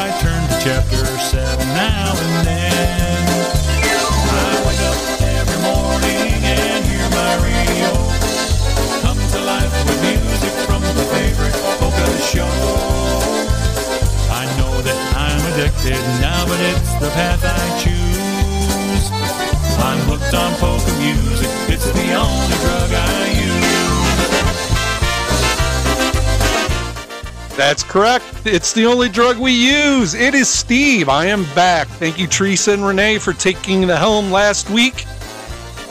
I turn That's correct. It's the only drug we use. It is Steve. I am back. Thank you, Teresa and Renee, for taking the helm last week.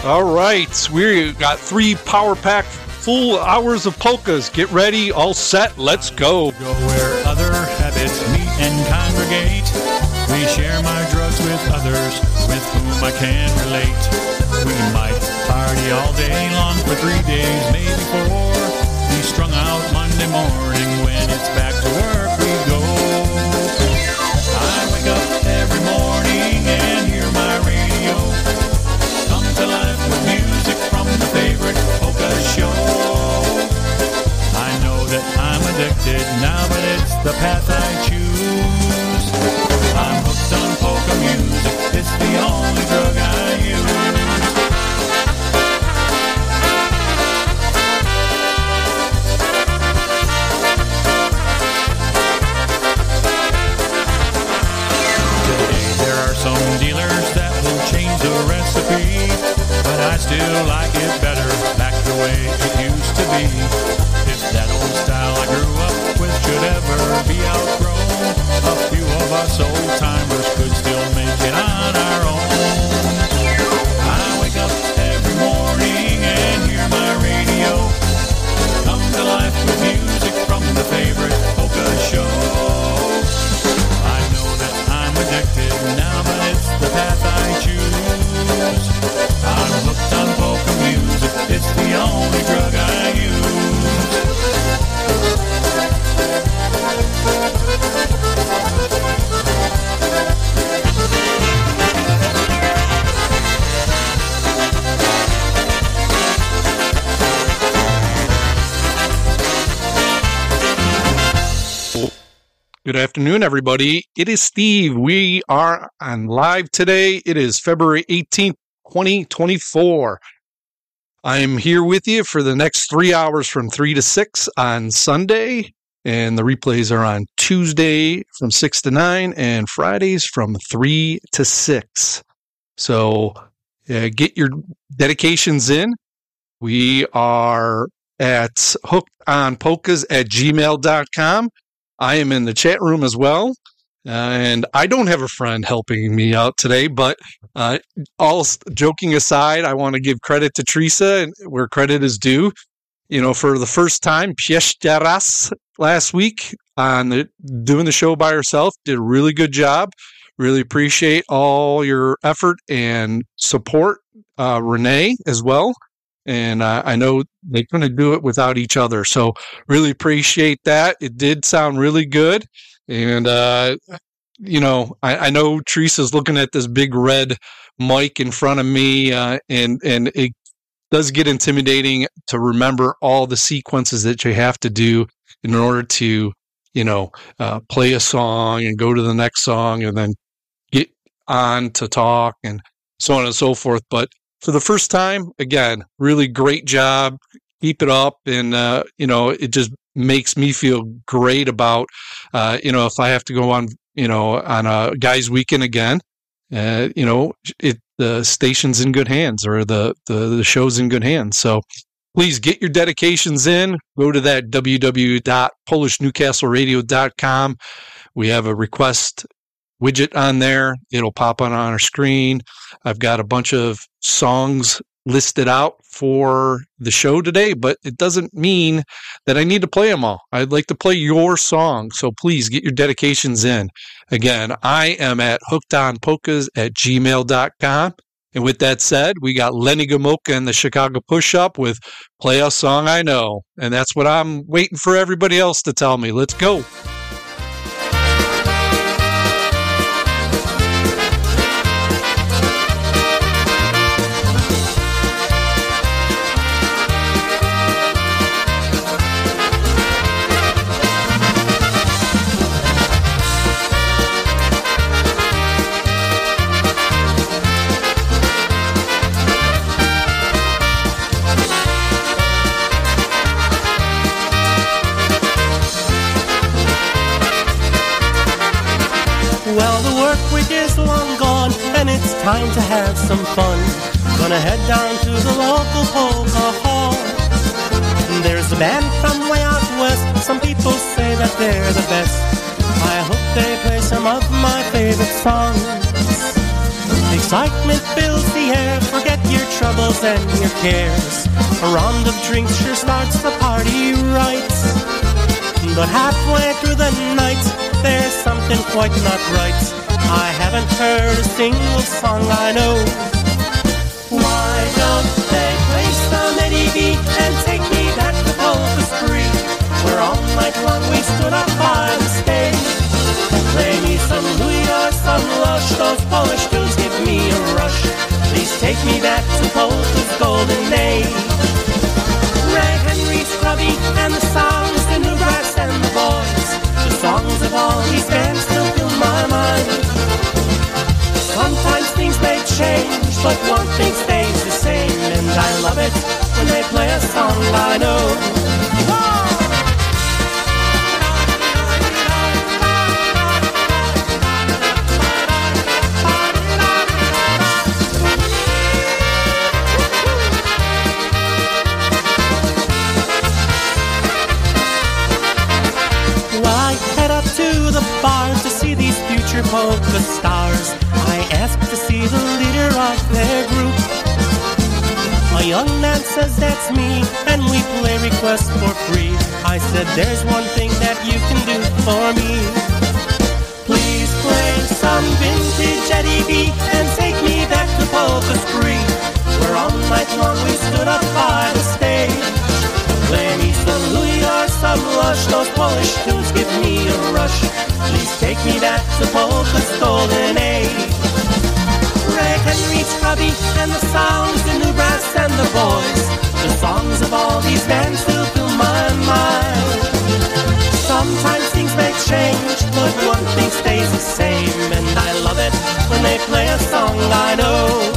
All right, we got three power pack full hours of polkas. Get ready, all set. Let's go. Go where other habits meet and congregate. We share my drugs with others with whom I can relate. We might party all day long for three days, maybe four. Monday morning when it's back to work we go. I wake up every morning and hear my radio. Come to life with music from the favorite polka show. I know that I'm addicted now, but it's the path I choose. I'm hooked on polka music, it's the only drug I use. I still like it better back the way it used to be. If that old style I grew up with should ever be outgrown, a few of us old timers could still make it on our own. I wake up every morning and hear my radio. Come to life with music from the favorite polka show. I know that I'm addicted now, but it's the path I choose. I'm it's the only drug I use. Good afternoon, everybody. It is Steve. We are on live today. It is February 18th, 2024. I am here with you for the next three hours from 3 to 6 on Sunday. And the replays are on Tuesday from 6 to 9 and Fridays from 3 to 6. So uh, get your dedications in. We are at hookedonpolkas at gmail.com. I am in the chat room as well. And I don't have a friend helping me out today, but uh, all joking aside, I want to give credit to Teresa and where credit is due. You know, for the first time, Pieszczaras last week on the, doing the show by herself, did a really good job. Really appreciate all your effort and support, uh, Renee as well. And uh, I know they couldn't do it without each other. So really appreciate that. It did sound really good. And, uh, you know, I, I know Teresa's looking at this big red mic in front of me, uh, and, and it does get intimidating to remember all the sequences that you have to do in order to, you know, uh, play a song and go to the next song and then get on to talk and so on and so forth. But for the first time, again, really great job. Keep it up. And, uh, you know, it just makes me feel great about, uh, you know, if I have to go on, you know, on a guy's weekend again, uh, you know, it, the station's in good hands or the, the, the show's in good hands. So please get your dedications in. Go to that www.polishnewcastleradio.com. We have a request widget on there. It'll pop on on our screen. I've got a bunch of songs listed out for the show today, but it doesn't mean that I need to play them all. I'd like to play your song. So please get your dedications in. Again, I am at hookedonpolkas at gmail.com. And with that said, we got Lenny Gomulka and the Chicago Push Up with Play a Song I Know. And that's what I'm waiting for everybody else to tell me. Let's go. Time to have some fun. Gonna head down to the local polka hall. There's a band from way out west. Some people say that they're the best. I hope they play some of my favorite songs. Excitement fills the air. Forget your troubles and your cares. A round of drinks sure starts the party right. But halfway through the night, there's something quite not right. Haven't heard a single song I know. Why don't they play some Eddie B and take me back to Polka Spree, where all night long we stood up by the stage? Play me some Louis some Lush, those Polish tunes give me a rush. Please take me back to Polka's golden age. Ray Henry Scrubby and the songs, the new brass and the boys. The songs of all these fill my mind. Sometimes things may change, but one thing stays the same, and I love it when they play a song I know. Polka stars. I ask to see the leader of their group. A young man says that's me, and we play request for free. I said there's one thing that you can do for me. Please play some vintage Eddie B and take me back to Polka Spree, where all night long we stood up by the stage. Play me some Louis or some Lush, those Polish tunes give me a rush. Please take me back to Polka's golden age. Ray Henry Scrubby and the sounds, in the brass and the boys. The songs of all these bands still fill my mind. Sometimes things may change, but one thing stays the same, and I love it when they play a song I know.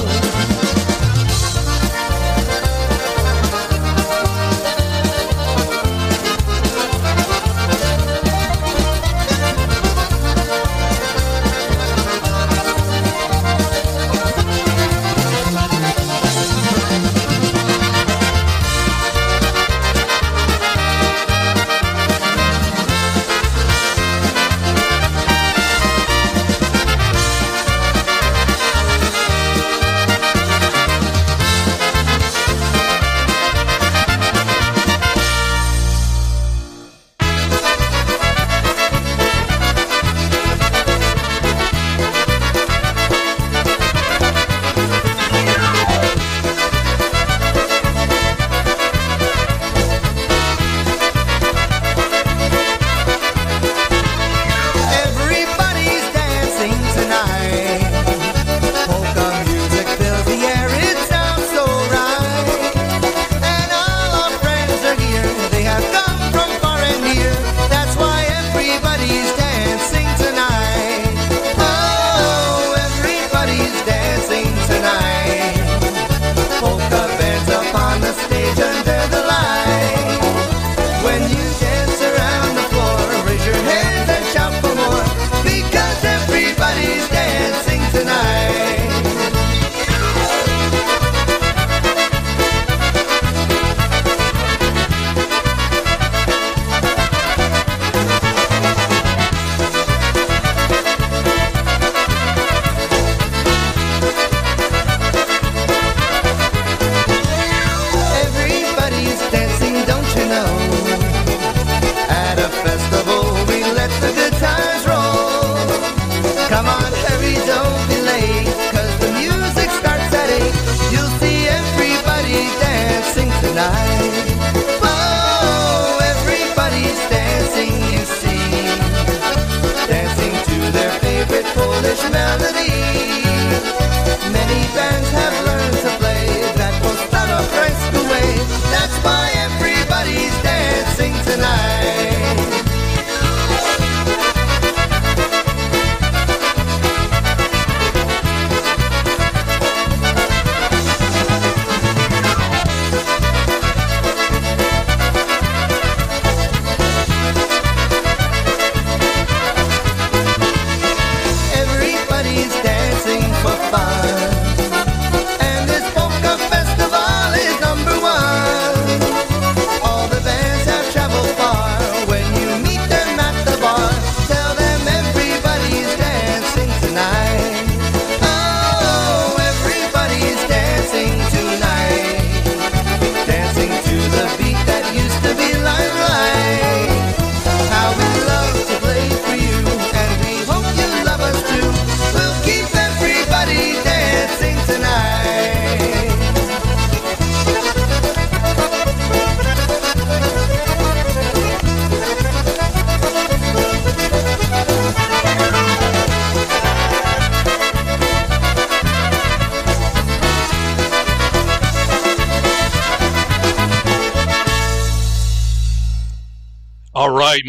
For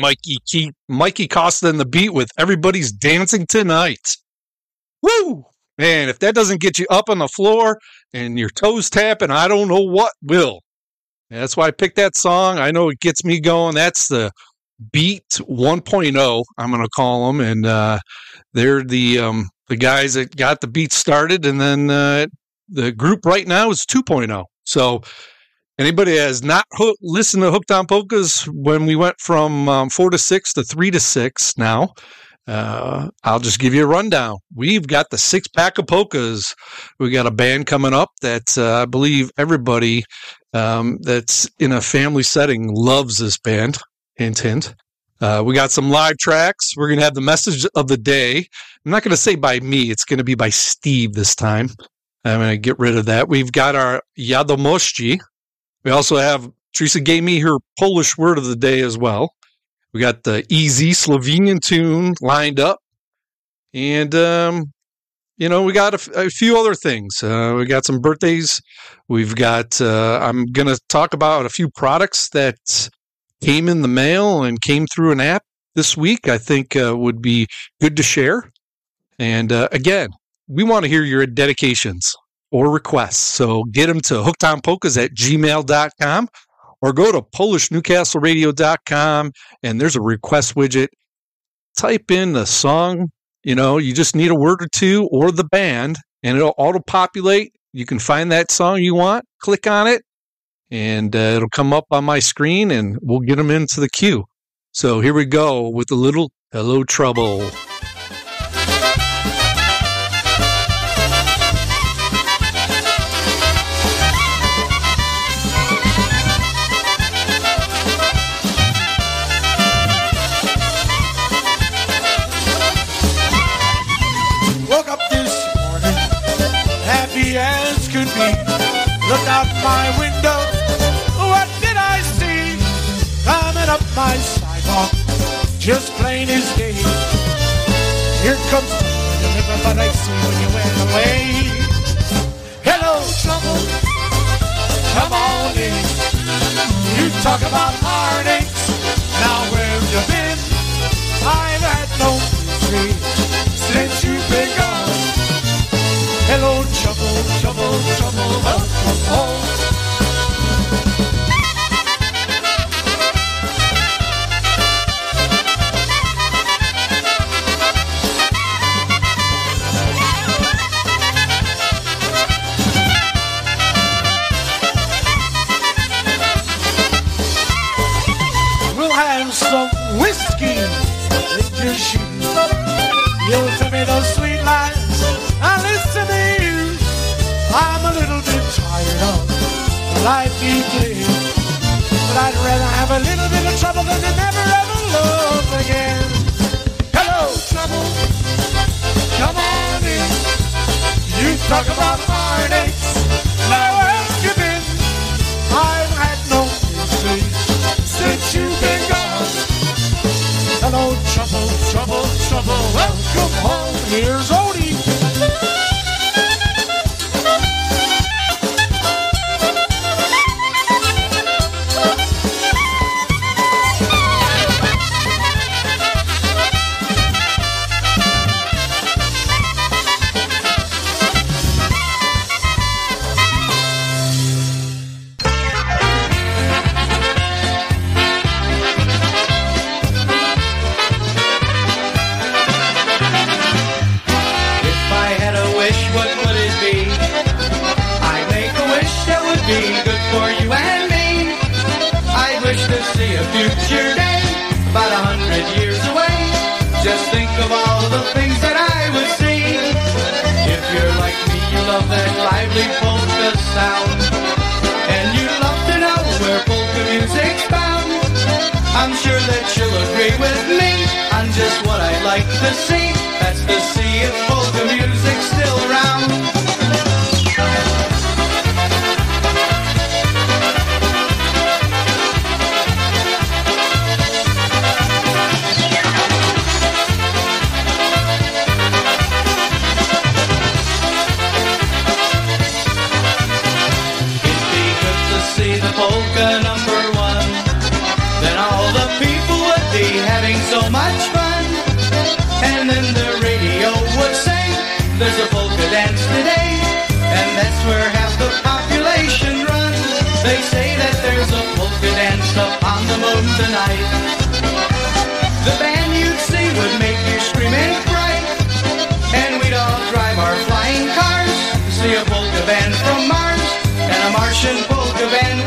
Mikey, keep Mikey Costa in the beat with everybody's dancing tonight. Woo! Man, if that doesn't get you up on the floor and your toes tapping, I don't know what will. That's why I picked that song. I know it gets me going. That's the Beat 1.0, I'm going to call them. And uh, they're the um, the guys that got the beat started. And then uh, the group right now is 2.0. So anybody has not hook, listened to Hooked on Polkas when we went from um, four to six to three to six now, uh, I'll just give you a rundown. We've got the six pack of polkas. We got a band coming up that uh, I believe everybody um, that's in a family setting loves this band. Hint, hint. Uh, we got some live tracks. We're going to have the message of the day. I'm not going to say by me. It's going to be by Steve this time. I'm going to get rid of that. We've got our Wiadomości. We also have Teresa gave me her Polish word of the day as well. We got the easy Slovenian tune lined up, and um, you know we got a, few other things. Uh, we got some birthdays. We've got. Uh, I'm going to talk about a few products that came in the mail and came through an app this week. I think uh, would be good to share. And uh, again, we want to hear your dedications or requests. So get them to hookedonpolkas at gmail.com or go to polishnewcastleradio.com and there's a request widget. Type in the song, you know, you just need a word or two or the band and it'll auto populate. You can find that song you want, click on it, and uh, it'll come up on my screen and we'll get them into the queue. So here we go with a little Hello Trouble. Looked out my window, what did I see? Coming up my sidewalk, just plain as day. Here comes the river, but I see when you went away. Hello, trouble, come on in. You talk about heartaches, now where've you been? I've had no misery since you've been gone. Hello, trouble, trouble, trouble, home. We'll have some whiskey in your shoes. You'll tell me those life you live. But I'd rather have a little bit of trouble than to never ever love again. Hello, trouble. Come on in. You talk about heartaches. Now where've you been? I've had no misery since you've been gone. Hello, trouble, trouble, trouble. Welcome home. Here's old future day, about a hundred years away. Just think of all the things that I would see. If you're like me, you love that lively polka sound. And you love to know where polka music's bound. I'm sure that you'll agree with me on just what I'd like to see. That's to see if polka music's Martian polka band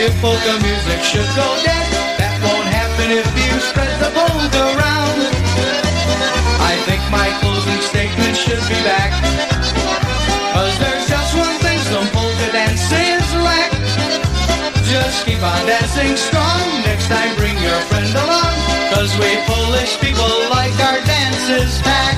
if polka music should go dead. That won't happen if you spread the polka around. I think my closing statement should be back. Cause there's just one thing some polka dances lack. Just keep on dancing strong. Next time bring your friend along. Cause we Polish people like our dances back.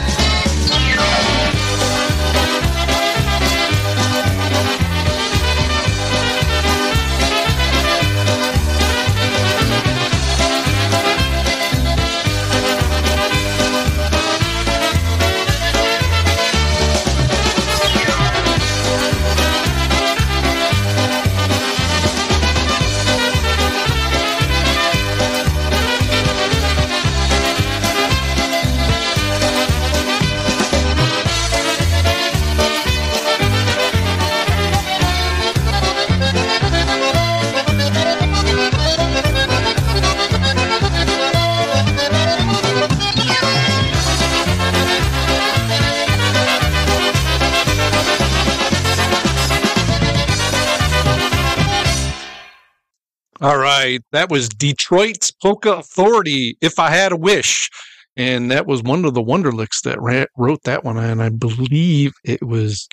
That was Detroit's Polka Authority, If I Had a Wish. And that was one of the Wonderlicks that wrote that one. And I believe it was,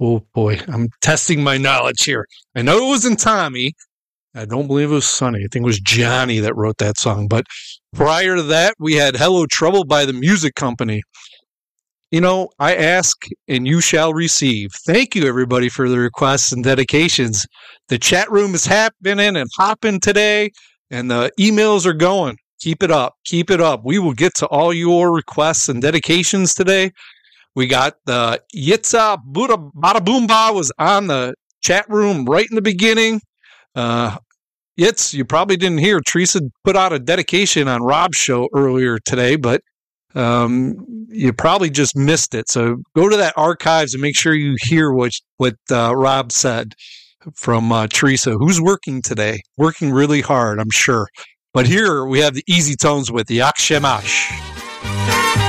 oh boy, I'm testing my knowledge here. I know it wasn't Tommy. I don't believe it was Sonny. I think it was Johnny that wrote that song. But prior to that, we had Hello Trouble by the Music Company. You know, I ask and you shall receive. Thank you, everybody, for the requests and dedications. The chat room is happening and hopping today, and the emails are going. Keep it up. Keep it up. We will get to all your requests and dedications today. We got the Yitza Buddha Bada Boomba was on the chat room right in the beginning. Uh, Yitz, you probably didn't hear. Teresa put out a dedication on Rob's show earlier today, but um, you probably just missed it. So go to that archives and make sure you hear what what uh, Rob said from uh, Teresa, who's working today, working really hard, I'm sure. But here we have the easy tones with the Akshemash.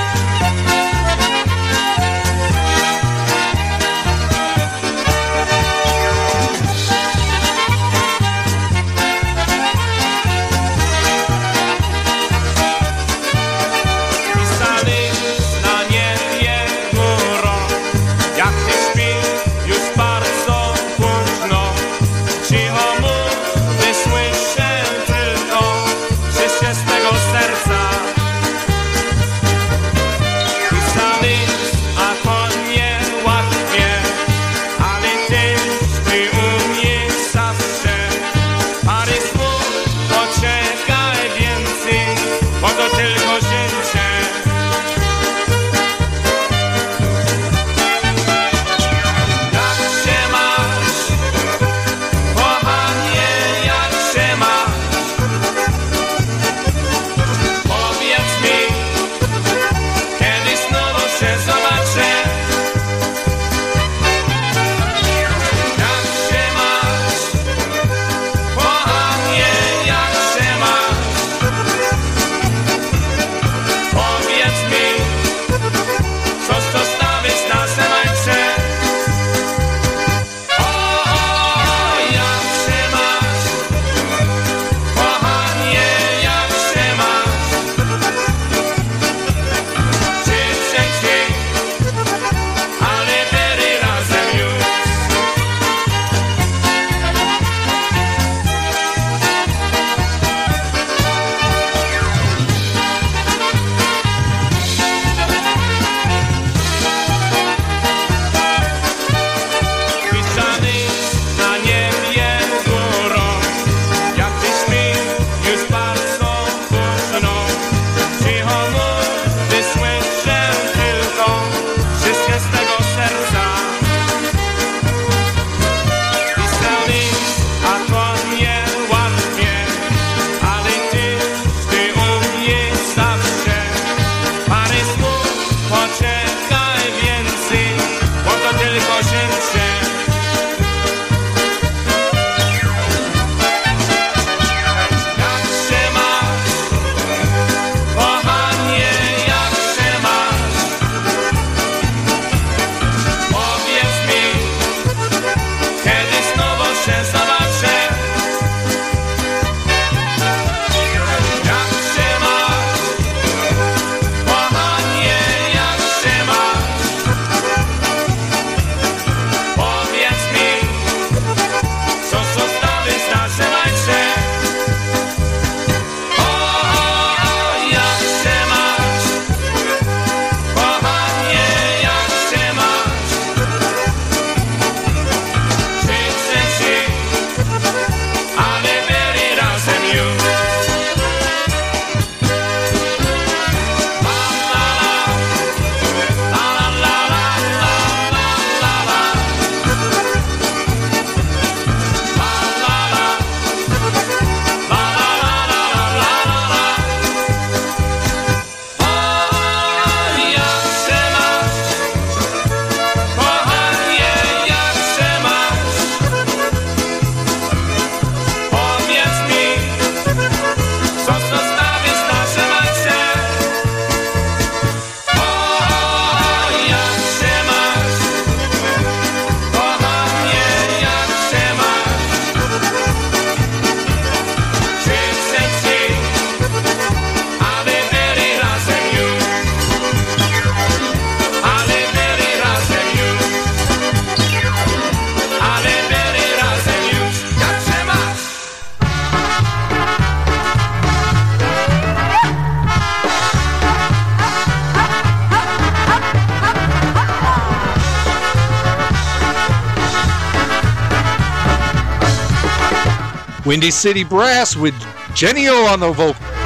Windy City Brass with Jenny O on the vocal.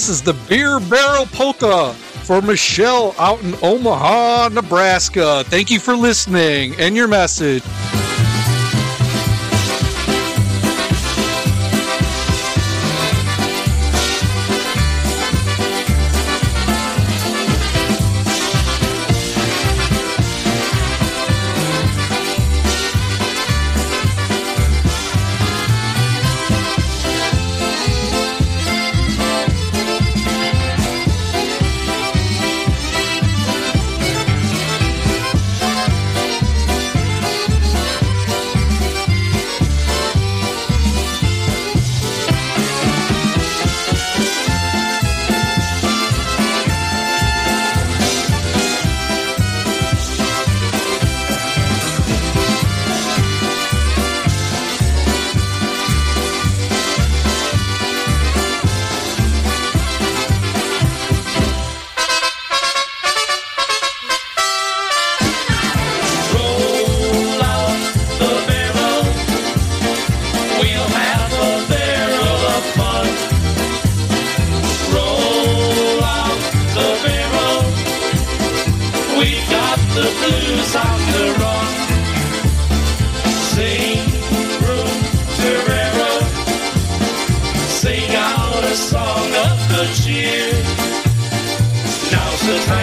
This is the Beer Barrel Polka for Michelle out in Omaha, Nebraska. Thank you for listening and your message. The time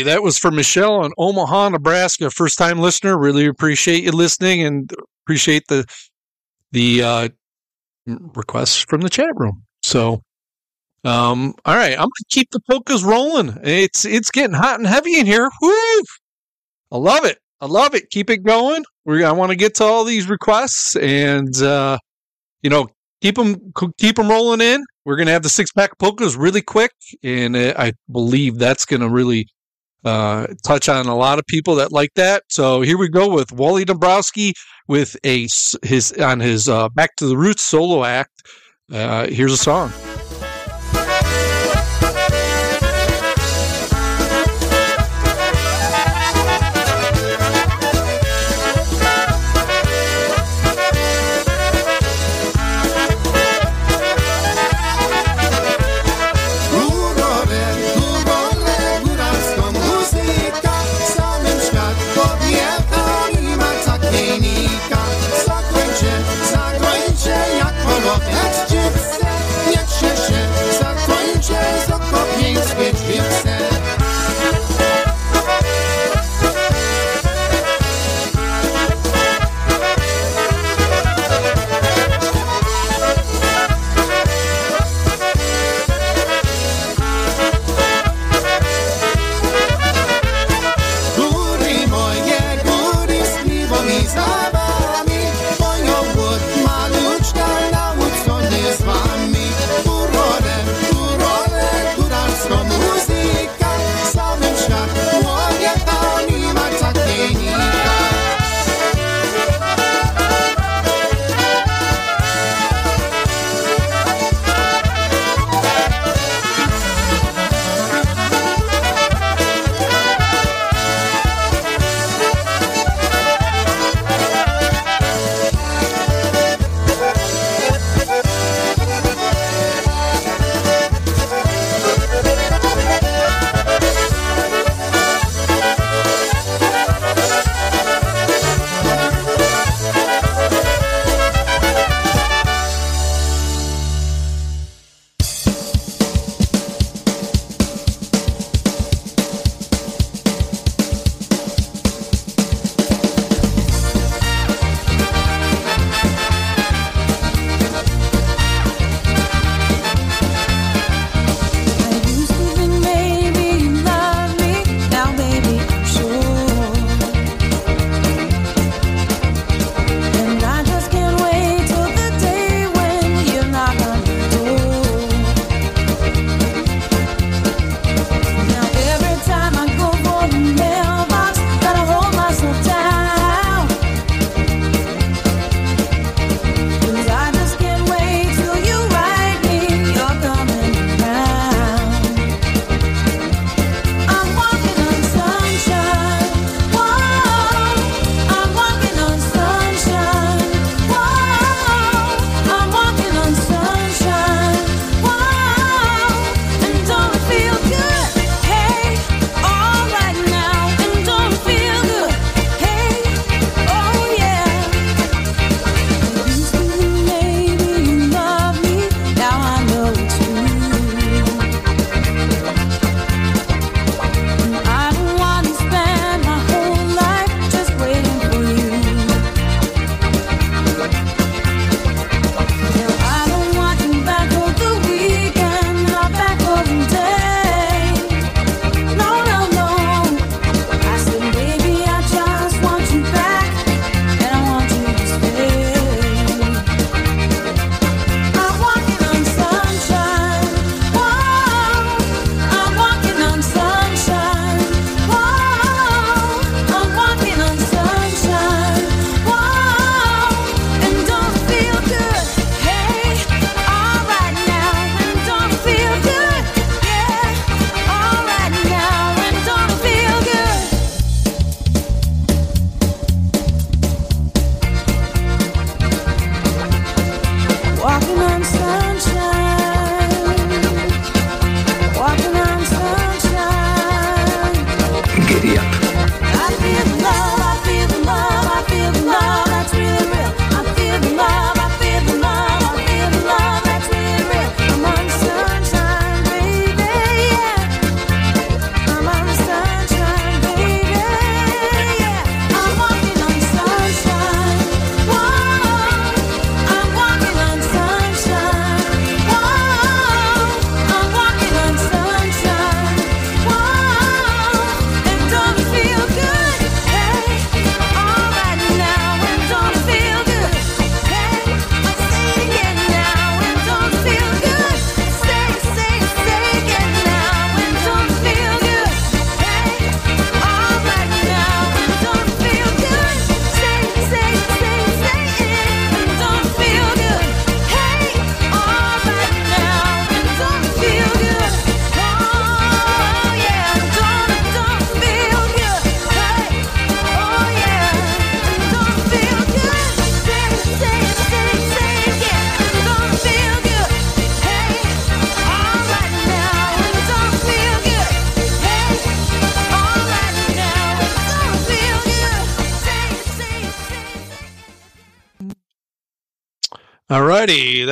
That was for Michelle in Omaha, Nebraska. First time listener. Really appreciate you listening and appreciate the the uh, requests from the chat room. So, um, all right, I'm gonna keep the polkas rolling. It's it's getting hot and heavy in here. Woo! I love it. I love it. Keep it going. We I want to get to all these requests and uh, you know keep them keep them rolling in. We're gonna have the six pack polkas really quick, and uh, I believe that's gonna really uh, touch on a lot of people that like that. So here we go with Wally Dombrowski with a his on his uh, Back to the Roots solo act. Uh, here's a song.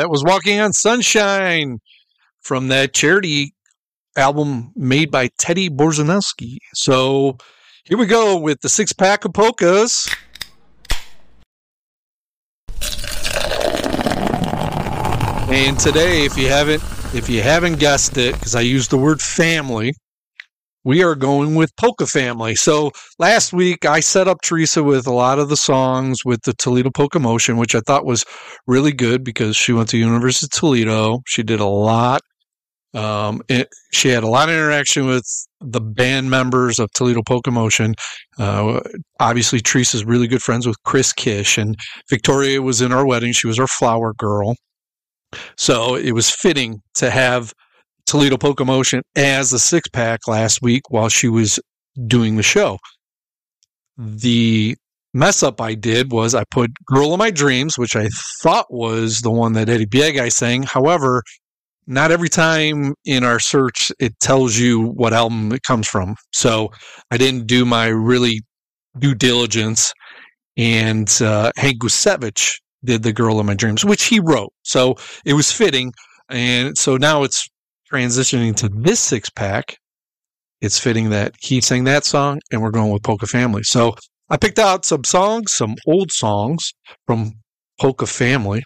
That was Walking on Sunshine from that charity album made by Teddy Borzanowski. So here we go with the six pack of polkas. And today, if you haven't if you haven't guessed it, because I used the word family, we are going with Polka Family. So last week I set up Teresa with a lot of the songs with the Toledo Polka Motion, which I thought was really good because she went to University of Toledo. She did a lot. Um, it, she had a lot of interaction with the band members of Toledo Polka Motion. Uh, obviously, Teresa's really good friends with Chris Kish, and Victoria was in our wedding. She was our flower girl. So it was fitting to have Toledo Polka Motion as a six pack last week while she was doing the show. The mess up I did was I put Girl of My Dreams, which I thought was the one that Eddie Biegaj sang. However, not every time in our search it tells you what album it comes from. So I didn't do my really due diligence. And uh, Hank Guzevich did The Girl of My Dreams, which he wrote. So it was fitting. And so now it's transitioning to this six pack. It's fitting that he sang that song and we're going with Polka Family. So I picked out some songs, some old songs from Polka Family.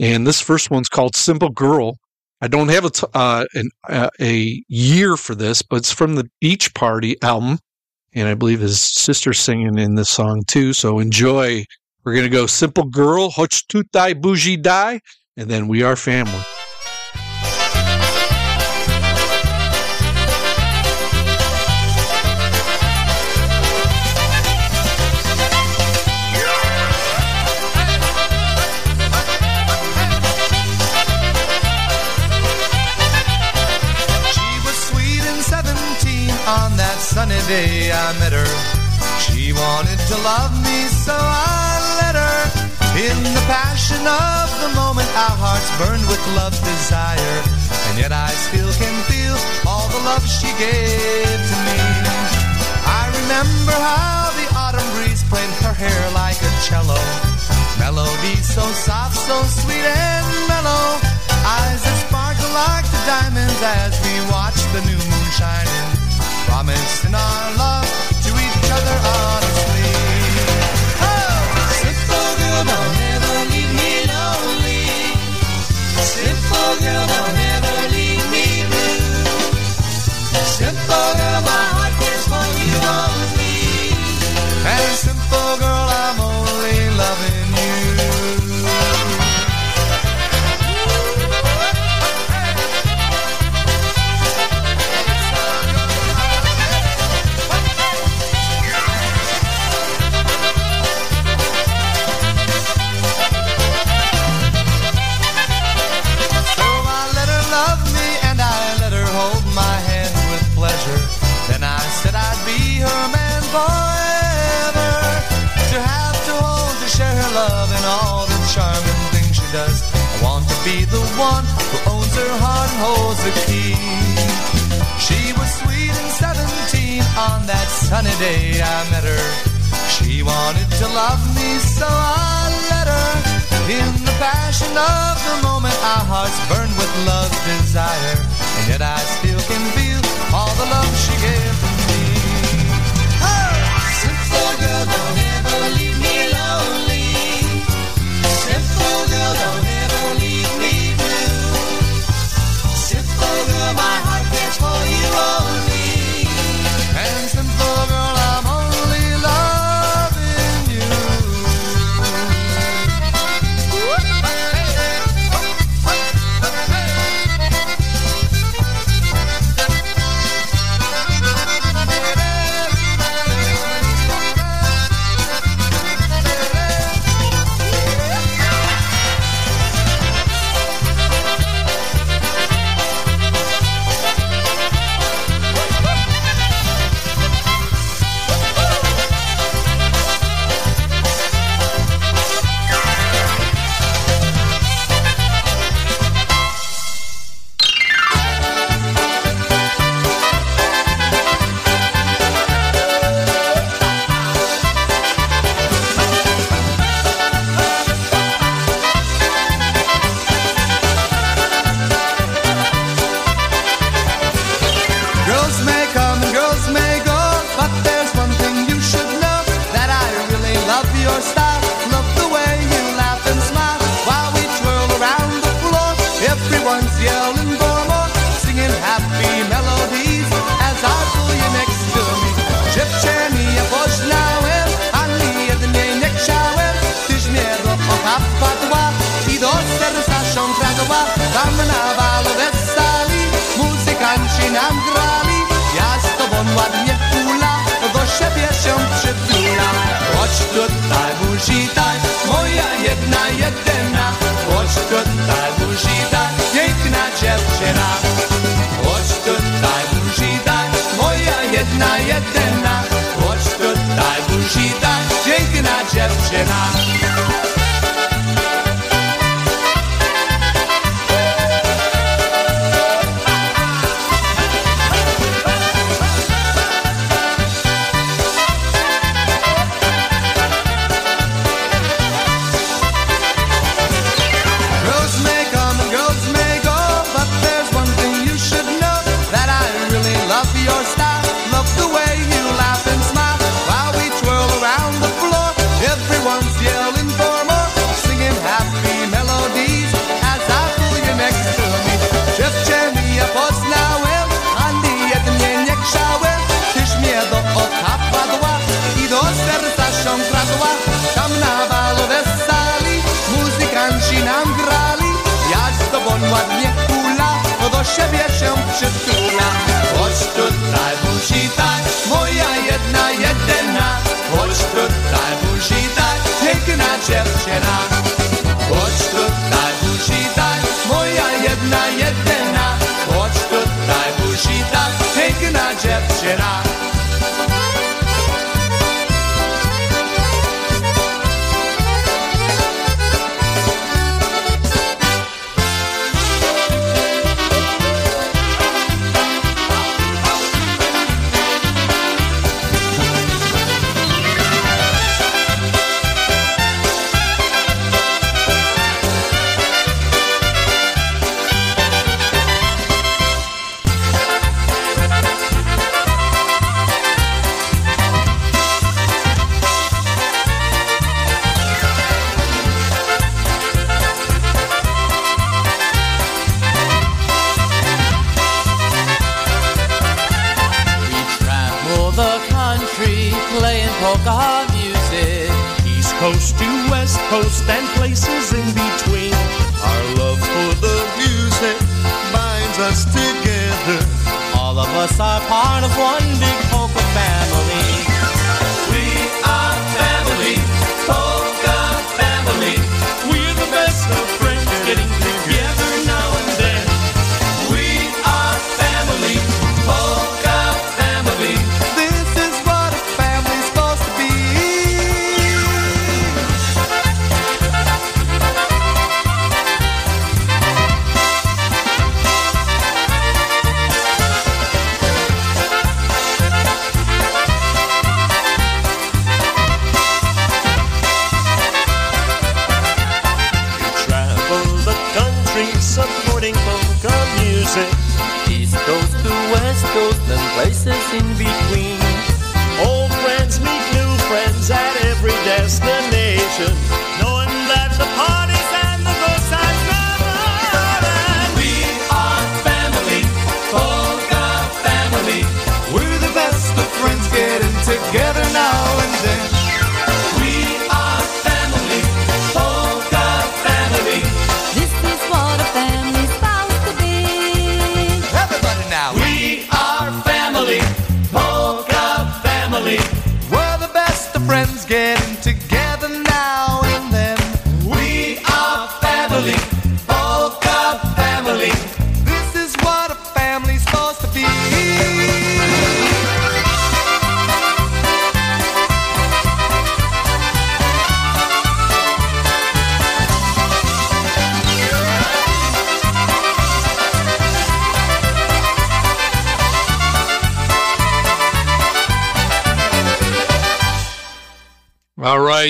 And this first one's called Simple Girl. I don't have a, t- uh, an, uh, a year for this, but it's from the Beach Party album. And I believe his sister's singing in this song too. So enjoy. We're going to go Simple Girl, Hoch Tutai Bougie Die, and then We Are Family. Day I met her. She wanted to love me, so I let her. In the passion of the moment, our hearts burned with love's desire. And yet I still can feel all the love she gave to me. I remember how the autumn breeze played her hair like a cello. Melody so soft, so sweet and mellow. Eyes that sparkle like the diamonds as we watch the new moon shining. Promising our love to each other honestly. Simple girl, don't ever leave me lonely. Simple girl, don't ever leave me blue. Simple girl, my one who owns her heart and holds the key. She was sweet and 17 on that sunny day I met her. She wanted to love me, so I let her. In the passion of the moment, our hearts burned with love's desire. And yet I still can feel all the love she gave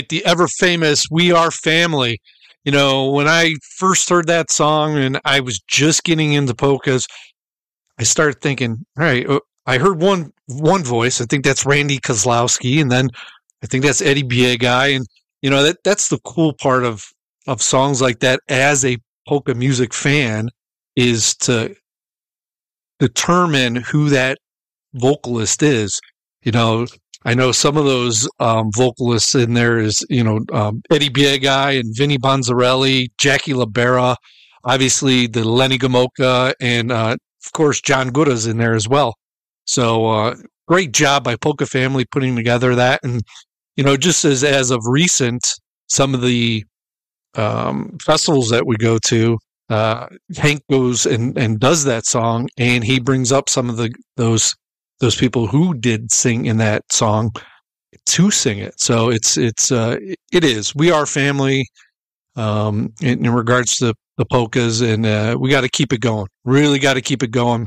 like the ever famous "We Are Family." You know, when I first heard that song and I was just getting into polkas, I started thinking, all right, oh, I heard one one voice. I think that's Randy Kozlowski, and then I think that's Eddie Biegaj. And you know that that's the cool part of of songs like that as a polka music fan is to determine who that vocalist is. You know, I know some of those um, vocalists in there is you know um, Eddie Biegaj and Vinnie Bonzarelli, Jackie Libera, obviously the Lenny Gomulka, and uh, of course John Gooda's in there as well. So uh, great job by Polka Family putting together that, and you know just as as of recent, some of the um, festivals that we go to, uh, Hank goes and, and does that song, and he brings up some of the those those people who did sing in that song to sing it. So it's it's uh, it is we are family um, in, in regards to the polkas, and uh, we got to keep it going. Really got to keep it going.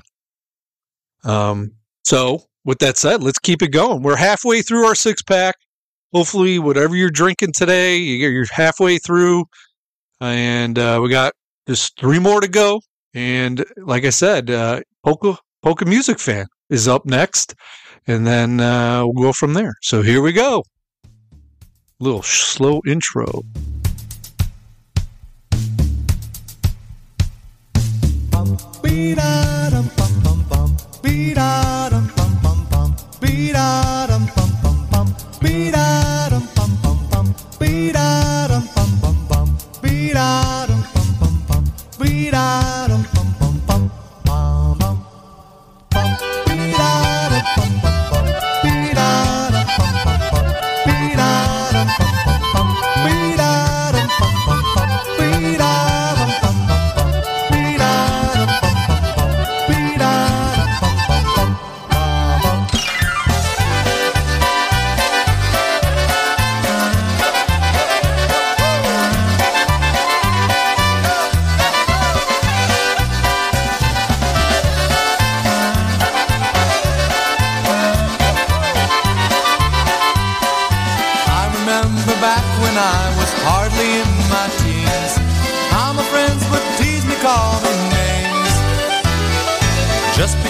Um, so with that said, let's keep it going. We're halfway through our six pack. Hopefully, whatever you're drinking today, you're halfway through, and uh, we got just three more to go. And like I said, uh, polka polka music fan is up next, and then uh, we'll go from there. So here we go. Little slow intro. I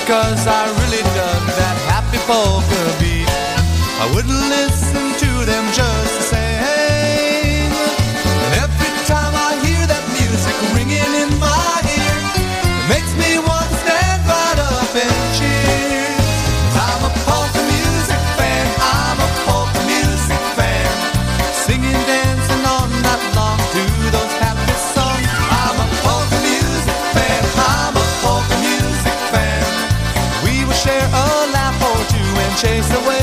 Because I really dug that happy polka beat, I wouldn't listen to them just the same. Chase the blues.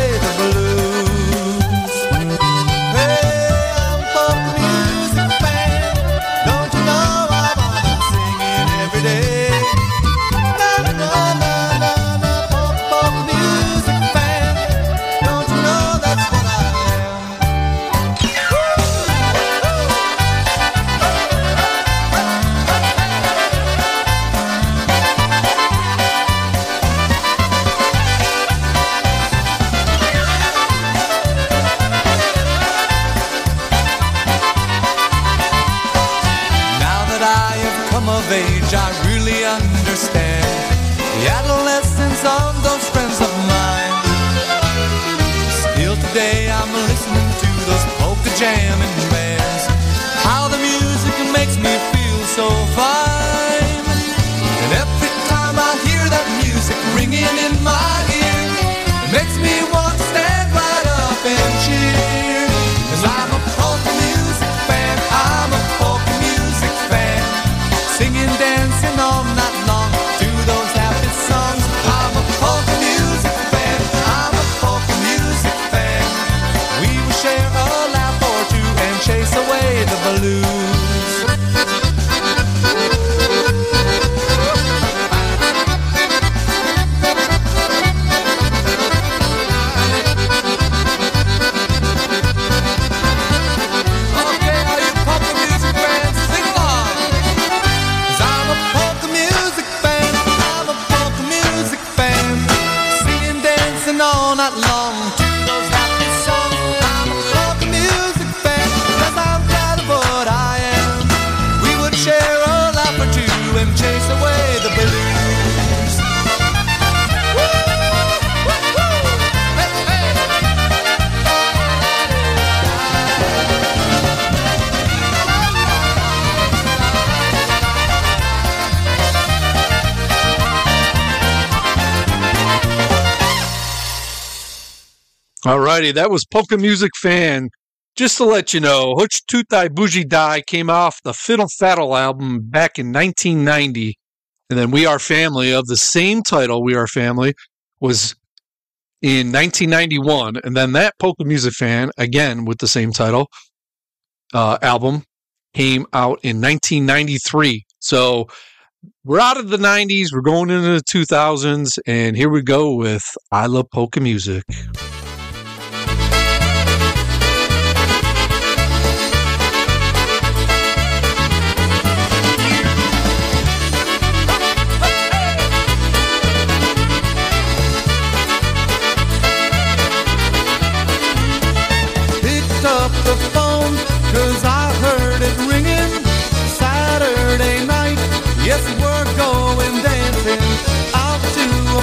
All righty, that was Polka Music Fan. Just to let you know, Huch Tutai Buji Dai came off the Fiddle Faddle album back in 1990. And then We Are Family of the same title, We Are Family, was in 1991. And then that polka music fan, again with the same title, uh, album came out in 1993. So we're out of the 90s, we're going into the 2000s, and here we go with I Love Polka Music.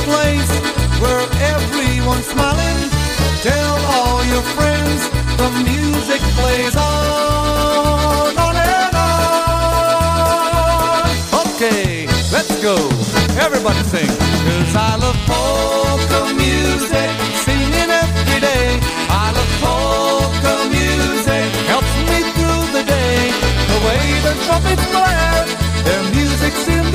Place where everyone's smiling. Tell all your friends the music plays on on and on. Okay let's go. Everybody sing. Cause I love polka music singing every day. I love polka music helps me through the day. The way the trumpets blare their music's in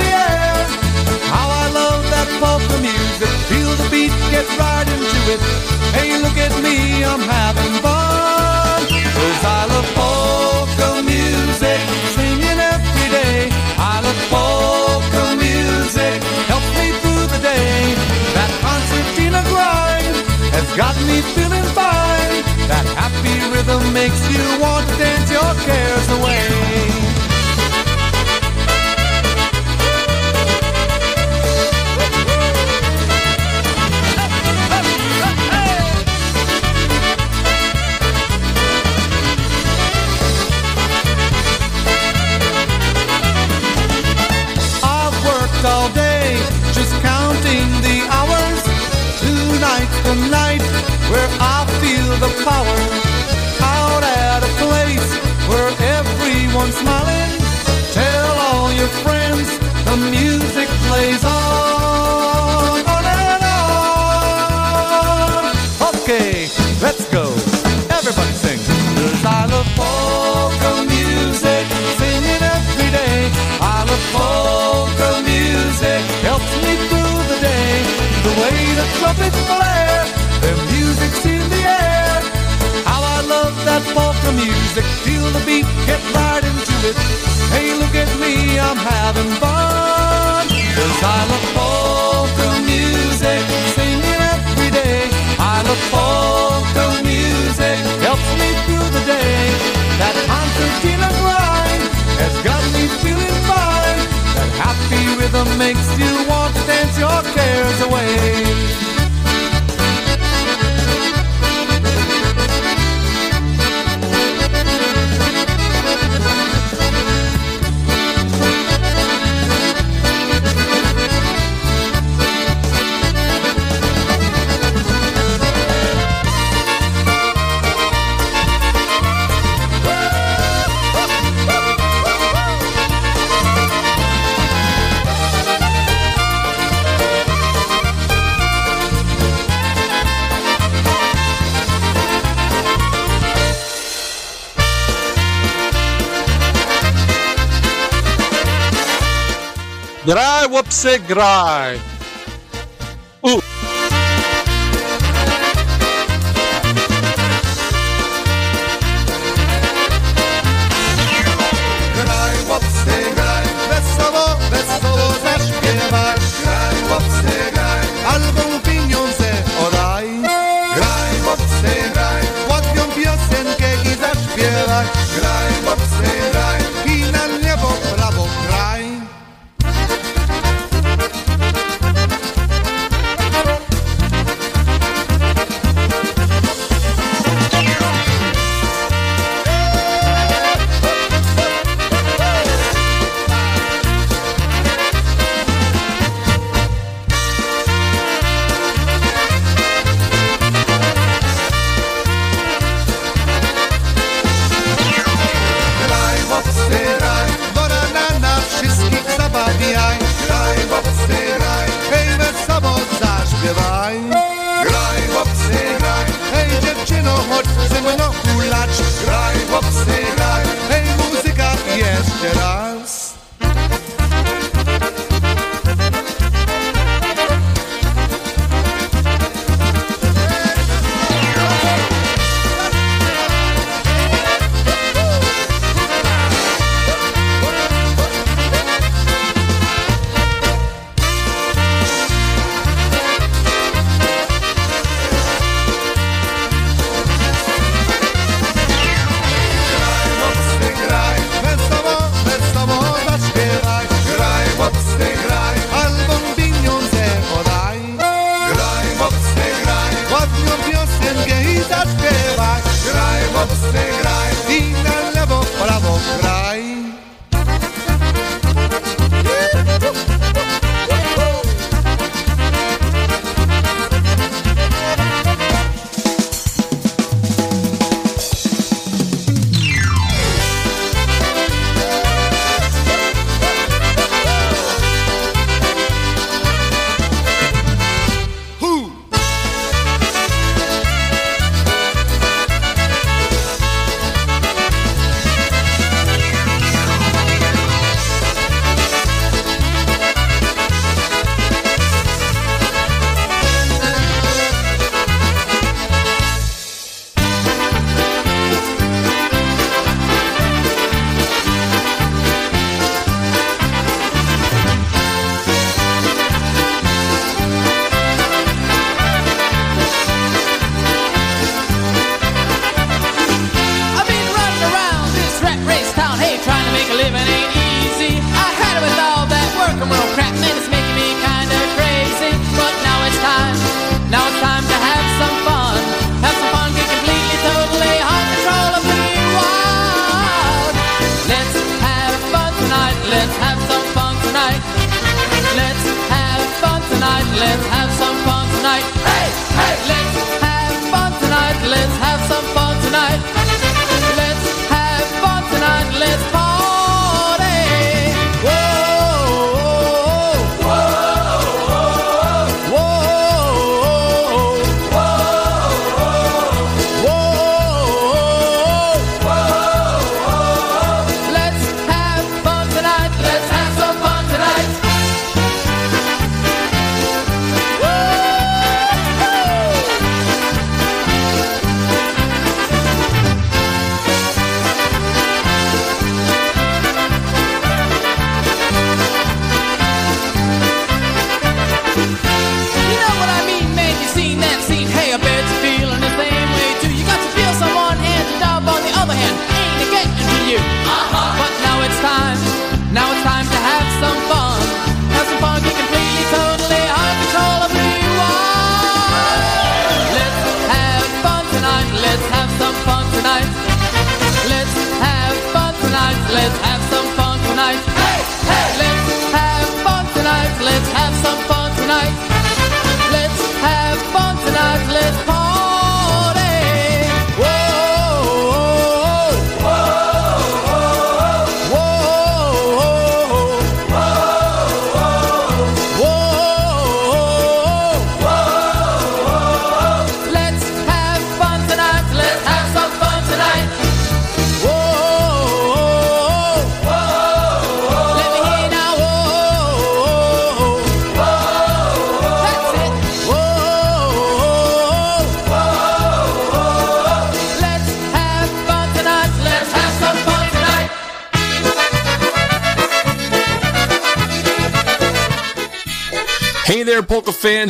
that polka music feel the beat get right into it. Hey look at me I'm having fun. Cause I love polka music singing every day. I love polka music helps me through the day. That concertina grind has got me feeling fine. That happy rhythm makes you want to dance your cares away the night where I feel the power. Out at a place where everyone's smiling. Tell all your friends the music plays on. On and on. Okay, let's go. Everybody sing. 'Cause I love polka music, singing every day. I love polka music, helps me through the day. The way the trumpets blare, music, feel the beat, get right into it. Hey, look at me, I'm having fun. 'Cause I love polka music, singing every day. I love polka music, helps me through the day. That concertina grind has got me feeling fine. That happy rhythm makes you want to dance your cares away. Graj, whoopsie, graj. Ooh. Graj, łopsy, graj, wesoło, wesoło zaśpiewaj. Graj, łopsy, graj, albo pieniądze oddaj. Graj, łopsy, graj, ładną piosenkę i zaśpiewaj. Graj, łopsy, graj,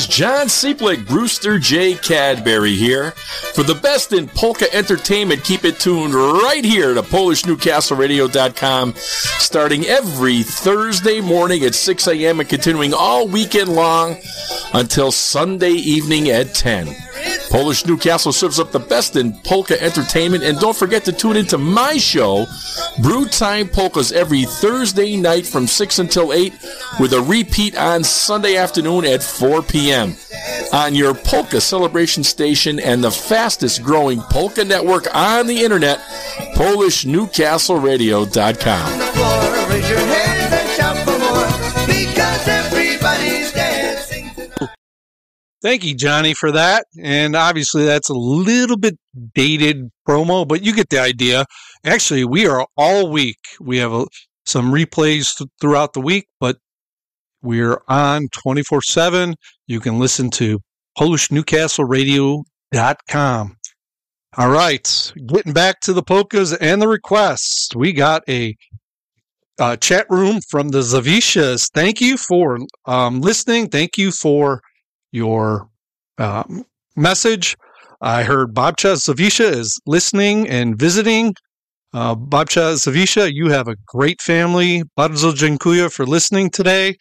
John Seeplick, Brewster J. Cadbury here. For the best in polka entertainment, keep it tuned right here to PolishNewcastleRadio.com, starting every Thursday morning at 6 a.m. and continuing all weekend long until Sunday evening at 10. Polish Newcastle serves up the best in polka entertainment, and don't forget to tune into my show, Brew Time Polkas, every Thursday night from 6 until 8, with a repeat on Sunday afternoon at 4 p.m. on your polka celebration station and the fastest growing polka network on the internet, PolishNewcastleRadio.com. floor, raise your hands and shout for more because everybody's dancing. Thank you, Johnny, for that. And obviously, that's a little bit dated promo, but you get the idea. Actually, we are all week. We have a, some replays th- throughout the week, but we're on 24 7. You can listen to PolishNewcastleRadio.com. All right, getting back to the polkas and the requests. We got a chat room from the Zavishas. Thank you for um, listening. Thank you for your um, message. I heard Babcha Zavisha is listening and visiting. Uh, Babcha Zavisha, you have a great family. Bardzo dziękuję for listening today.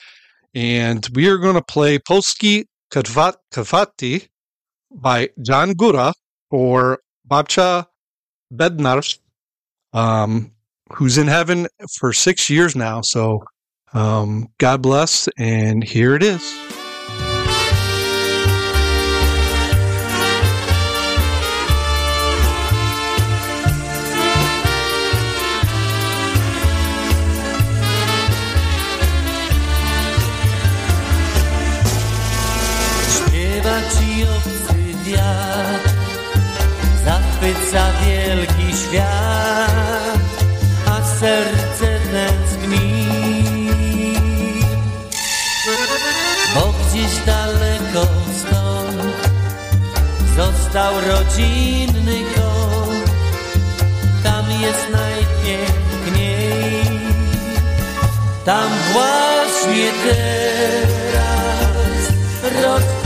And we are going to play Polski Kwiaty by John Gura or Babcha Bednar, um, who's in heaven for six years now. So um, God bless. And here it is. Zachwyca wielki świat, a serce tęskni. Bo gdzieś daleko stąd został rodzinny kąt, tam jest najpiękniej, tam właśnie teraz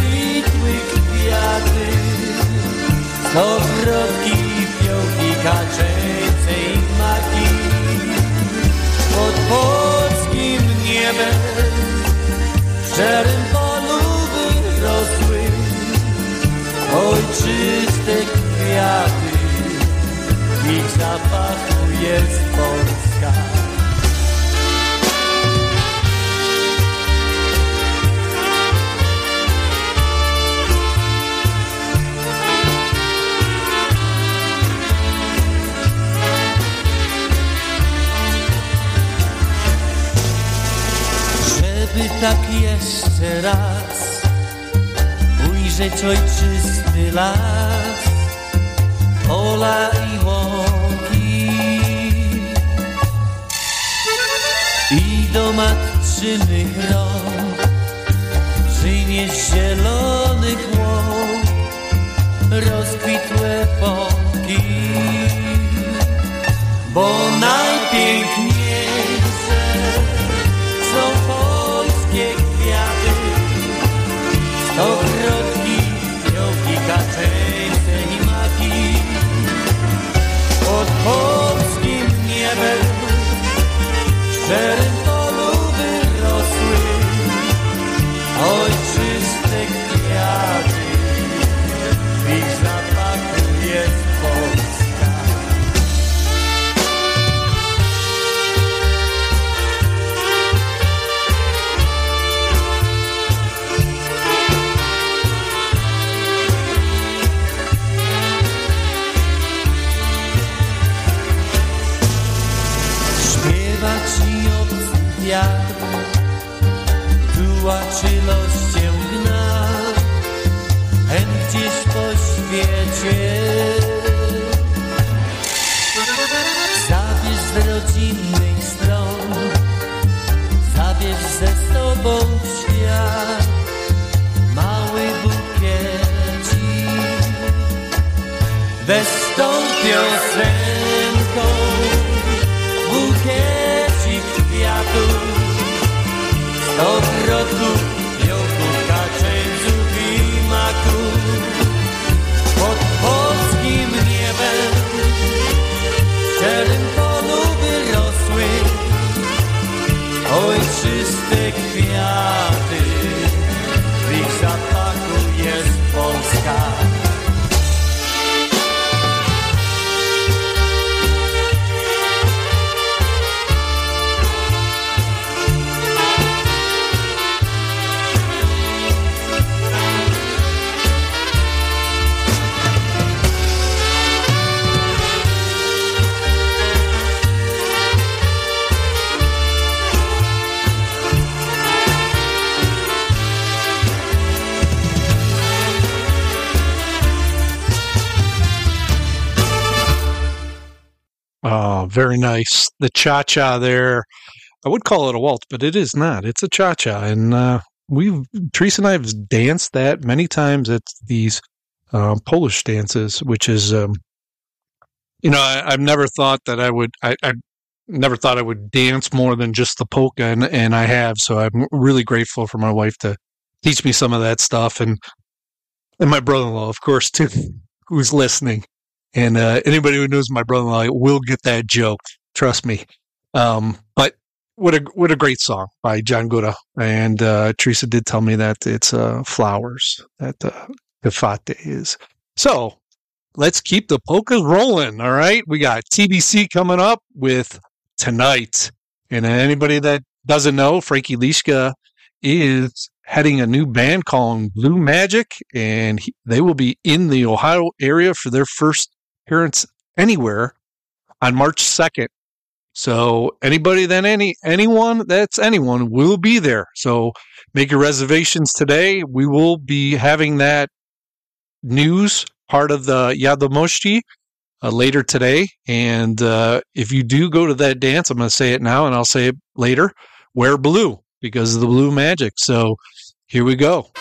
ogrodki, fiołki, kaczęce i maki. Pod polskim niebem w szczerym polu wyrosły ojczyste kwiaty. Ich zapachu jest Polska. Tak jeszcze raz. Ujrzeć ojczysty las, pola i łąki i do matczynych rąk przynieść zielonych łąk rozkwitłe pąki, bo najpiękniejsze świecie. Zabierz z rodzinnych stron, zabierz ze sobą świat mały bukiecik. Weź tą piosenką bukiecik kwiatów, stokrotów, fiołków, very nice. The cha cha there. I would call it a waltz, but it is not. It's a cha cha. And uh, we've, Teresa and I have danced that many times at these uh, Polish dances, which is, um, you know, I, I've never thought that I would, I, I never thought I would dance more than just the polka, and, and I have. So I'm really grateful for my wife to teach me some of that stuff. And, and my brother in law, of course, too, who's listening. And uh, anybody who knows my brother-in-law will get that joke. Trust me. Um, but what a what a great song by John Guda. And uh, Teresa did tell me that it's uh, flowers that uh, Gefate is. So let's keep the polkas rolling. All right, we got TBC coming up with tonight. And anybody that doesn't know, Frankie Lishka is heading a new band called Blue Magic, and he, they will be in the Ohio area for their first appearance anywhere on March 2nd. So anybody then any anyone that's anyone will be there. So make your reservations today. We will be having that news part of the Wiadomości uh, later today. And uh, if you do go to that dance, I'm going to say it now and I'll say it later. Wear blue because of the blue magic. So here we go.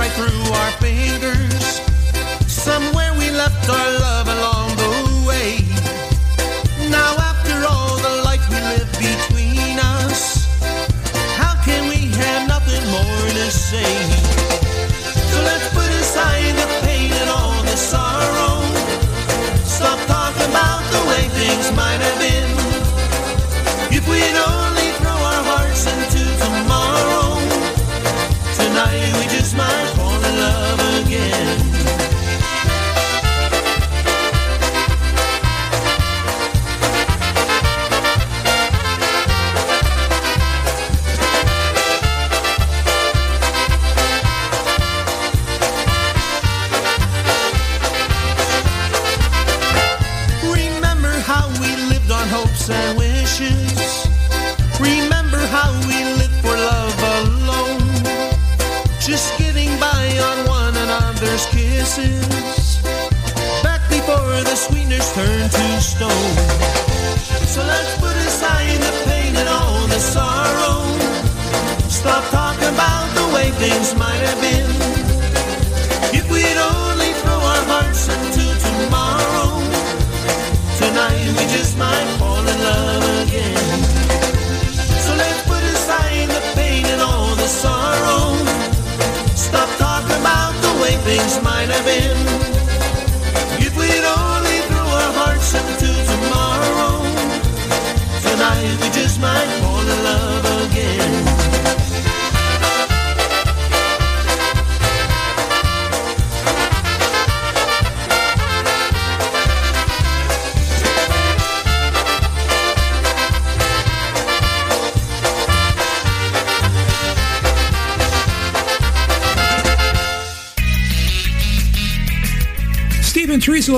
Right through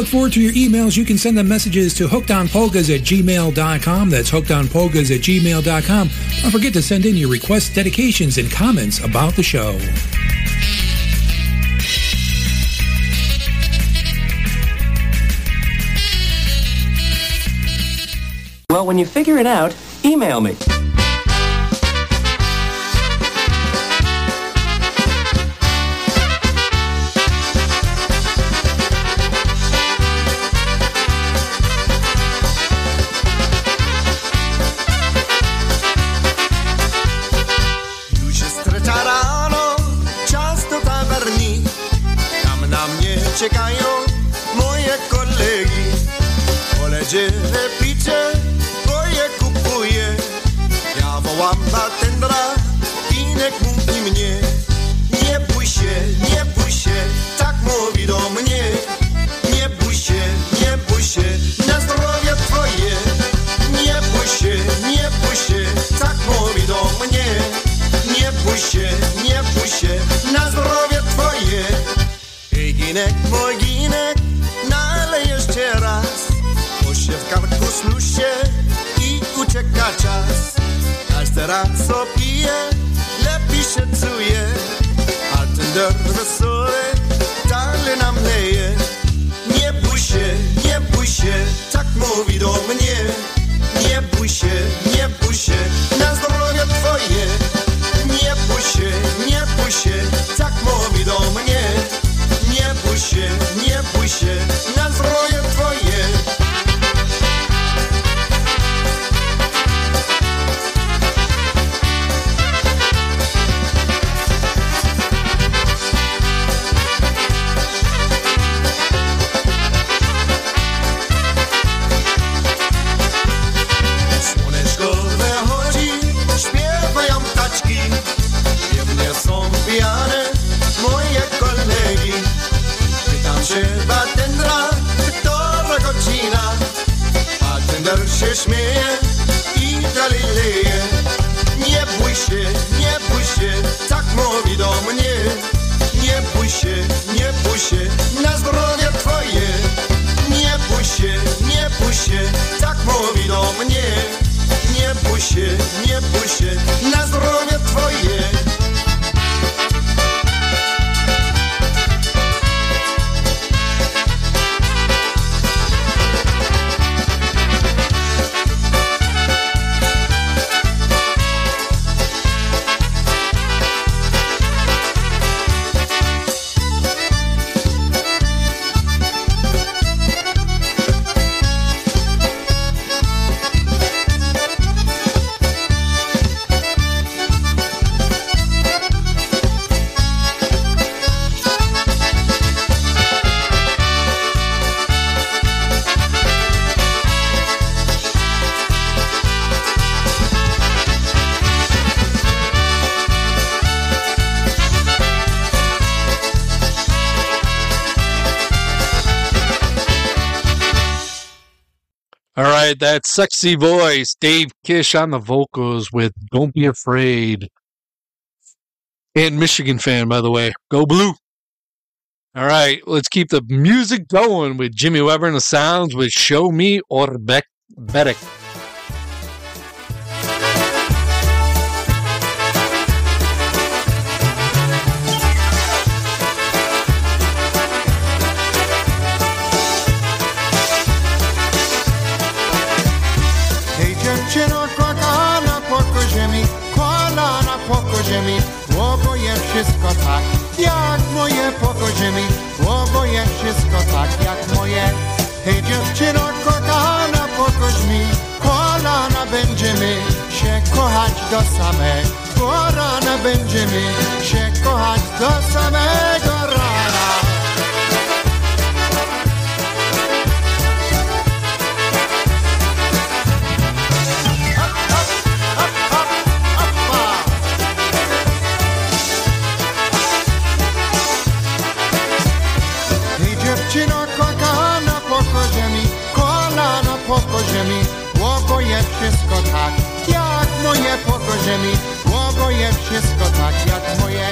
look forward to your emails. You can send them messages to hookedonpolkas at gmail.com. That's hookedonpolkas at gmail.com. Don't forget to send in your requests, dedications, and comments about the show. Well, when you figure it out, email me. that sexy voice, Dave Kish on the vocals with Don't Be Afraid. And Michigan fan, by the way. Go blue. All right, let's keep the music going with Jimmy Weber and the Sounds with Show Me or Beck Bedek. wszystko tak, jak moje pogodzimy, oboje wszystko tak, jak moje. Hej dziewczyno kochana, pokoż mi, kolana będziemy się kochać do samego rana, będziemy się kochać do samego rana. Moje pokozie mi, łoboje wszystko tak, jak moje.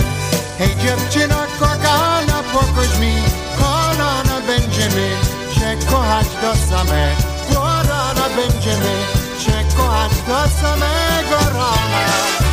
Hej dziewczyno kochana pokoź mi, kolana będziemy się kochać do samego rana, będziemy się kochać do samego rana.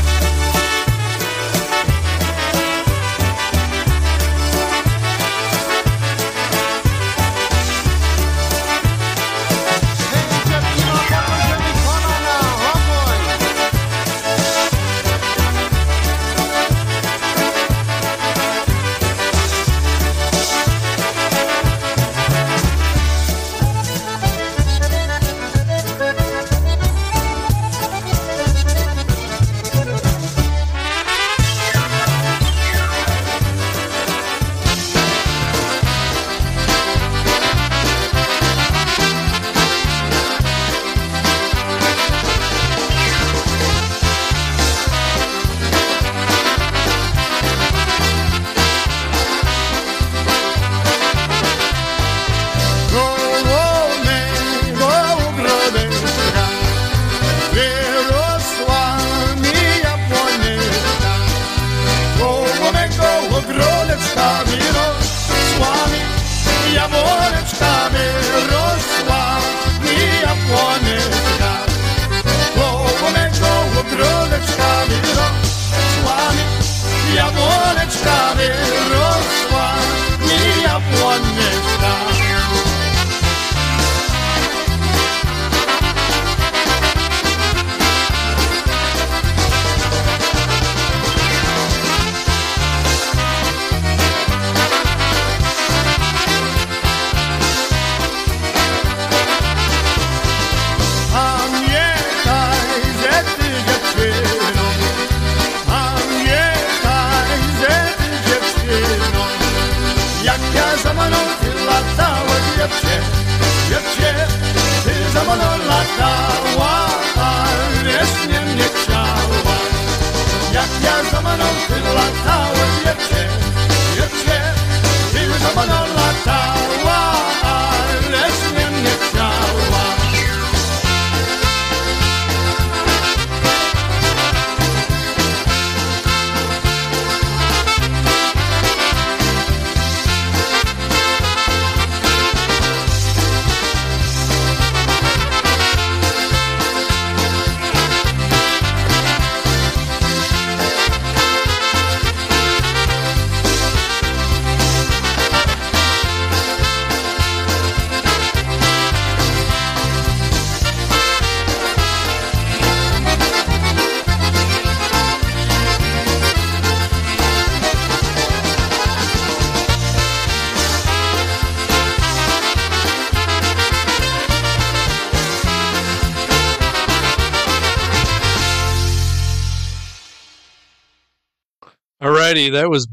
That was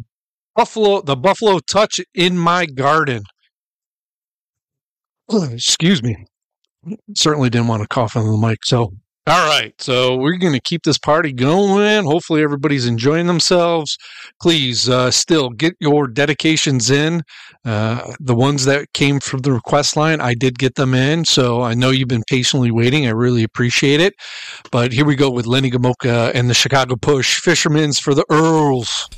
Buffalo, the Buffalo Touch in my garden. Excuse me. Certainly didn't want to cough on the mic. So, all right. So we're going to keep this party going. Hopefully, everybody's enjoying themselves. Please, uh, still get your dedications in. Uh, the ones that came from the request line, I did get them in. So I know you've been patiently waiting. I really appreciate it. But here we go with Lenny Gomulka and the Chicago Push Fishermen's for the Earls.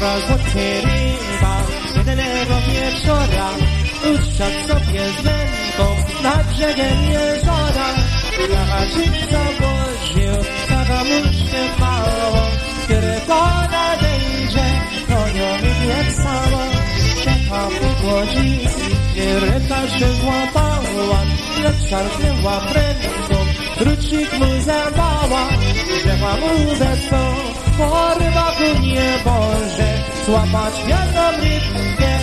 rozłotnie ryba, jednego wieczora Ustrzał sobie zębą nad brzegiem jeziora. Jawaczyca włożył kagamuszkę małą Tylko nadejdzie, konią mi jak samo Czeka po głodzicy, ryba się złapała Lecz szarpnęła prędką, kruczyk mu zabała Rzekła mu ze sobą porwaku nie może złapać wiatr mnie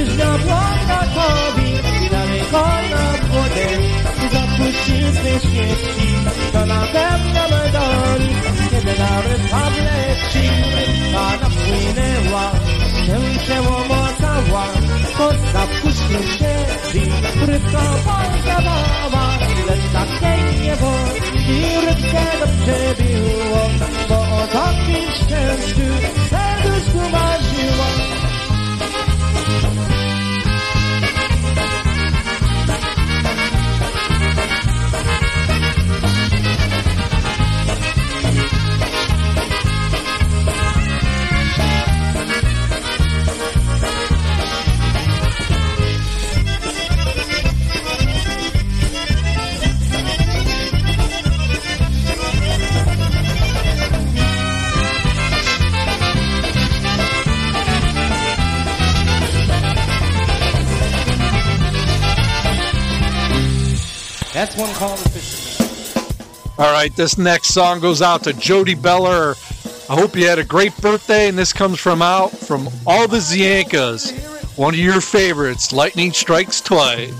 Już na błąda kobi i dalej kojna w wodę Ty zapuścizny śmierci, to na pewno medoli Kiedy nawet Pawle Ciły Pana płynęła Się przełomocała Kosta wkuśnie siedzi Rybka pozabała Lecz takiej nie wodzi Rybkę dobrze biło Bo o takim szczęściu Serduszku marzyła That's one called the fisherman. All right, this next song goes out to Jody Beller. I hope you had a great birthday, and this comes from out from all the Zienkas. One of your favorites, Lightning Strikes Twice.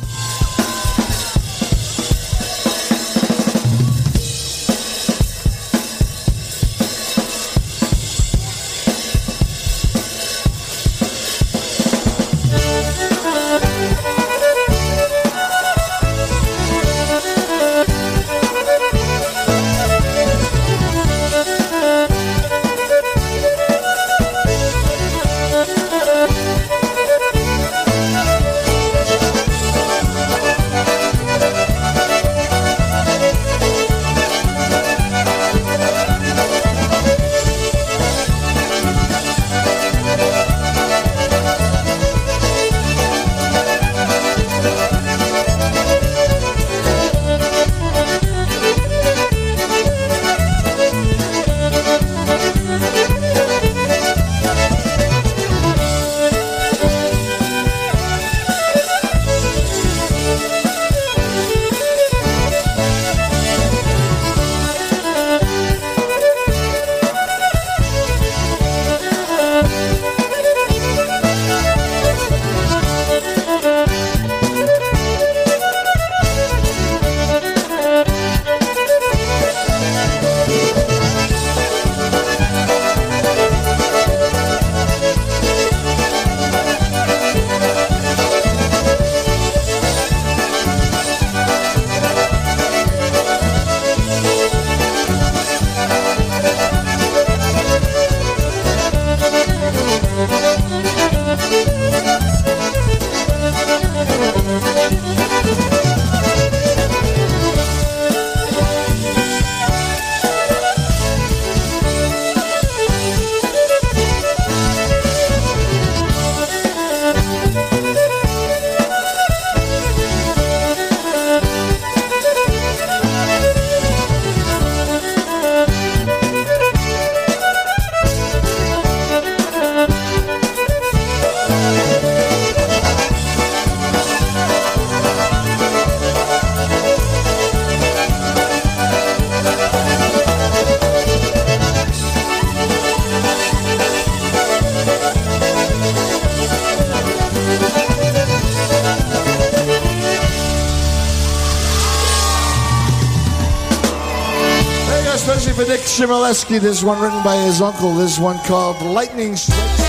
Dick this one written by his uncle, this one called Lightning Strikes.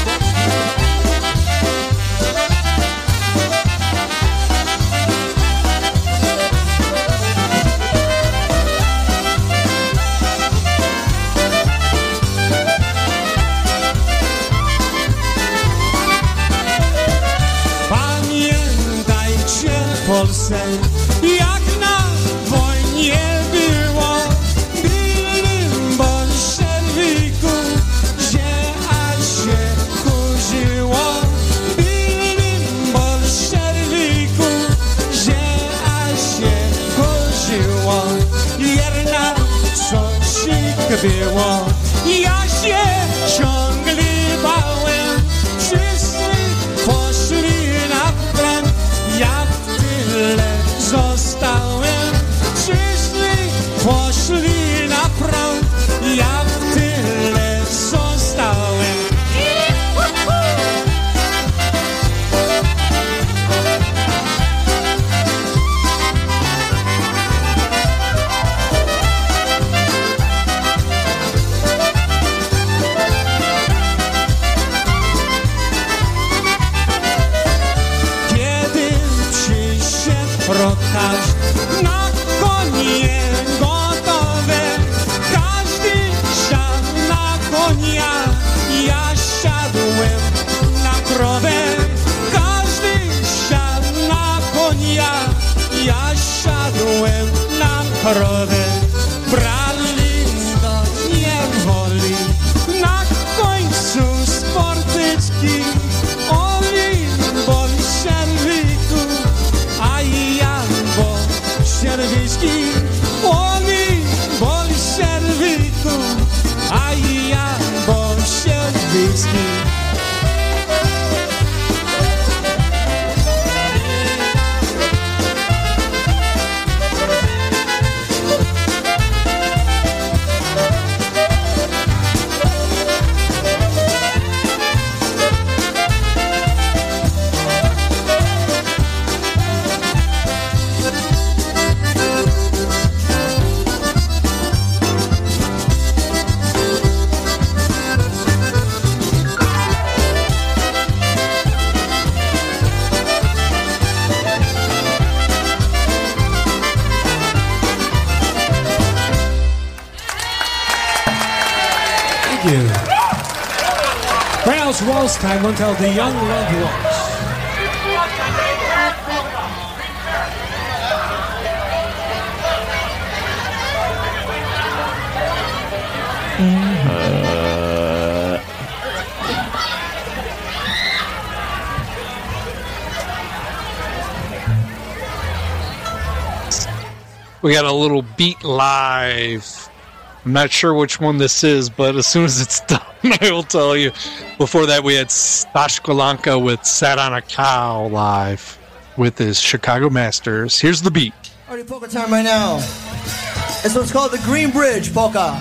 Until the young loved ones. We got a little beat live. I'm not sure which one this is, but as soon as it's done, I will tell you. Before that, we had Stash Kolanka with Sat on a Cow live with his Chicago Masters. Here's the beat. Already polka time right now. This one's called the Green Bridge polka.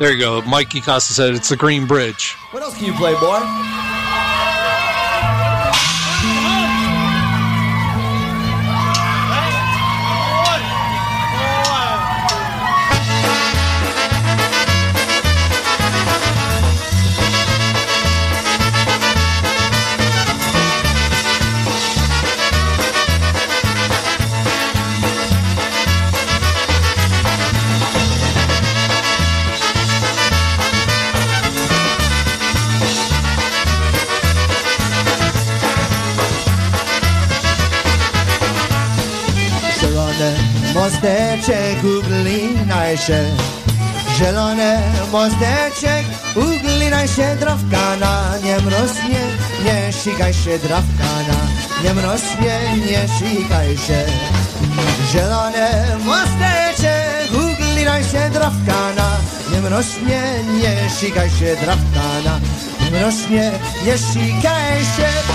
There you go. Mikey Costa said it's the Green Bridge. What else can you play, boy? Mosteczek uglinaj się. Zielone mosteczek uglinaj się Drawkana nie mrośnie, nie sikaj się Drawkana nie mrośnie, nie sikaj się. Zielone mosteczek uglinaj się Drawkana nie mrośnie, nie sikaj się Drawkana nie mrośnie, nie sikaj się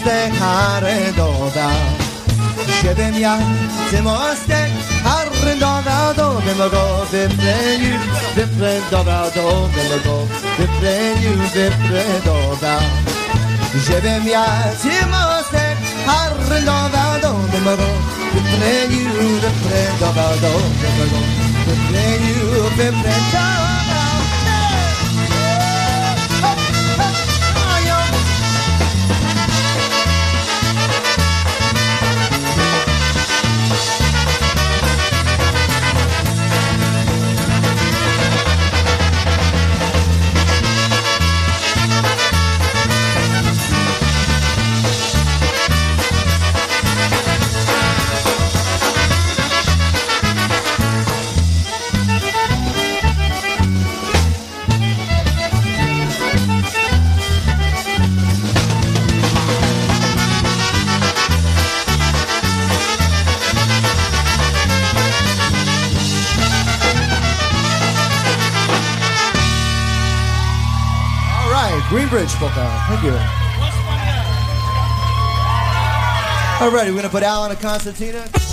mostek harendował Siedem ja ty mostek harendował Do bym go wyplenił, wyprendował Do ja harendował Do Do All right, we're gonna put Alan and Constantina.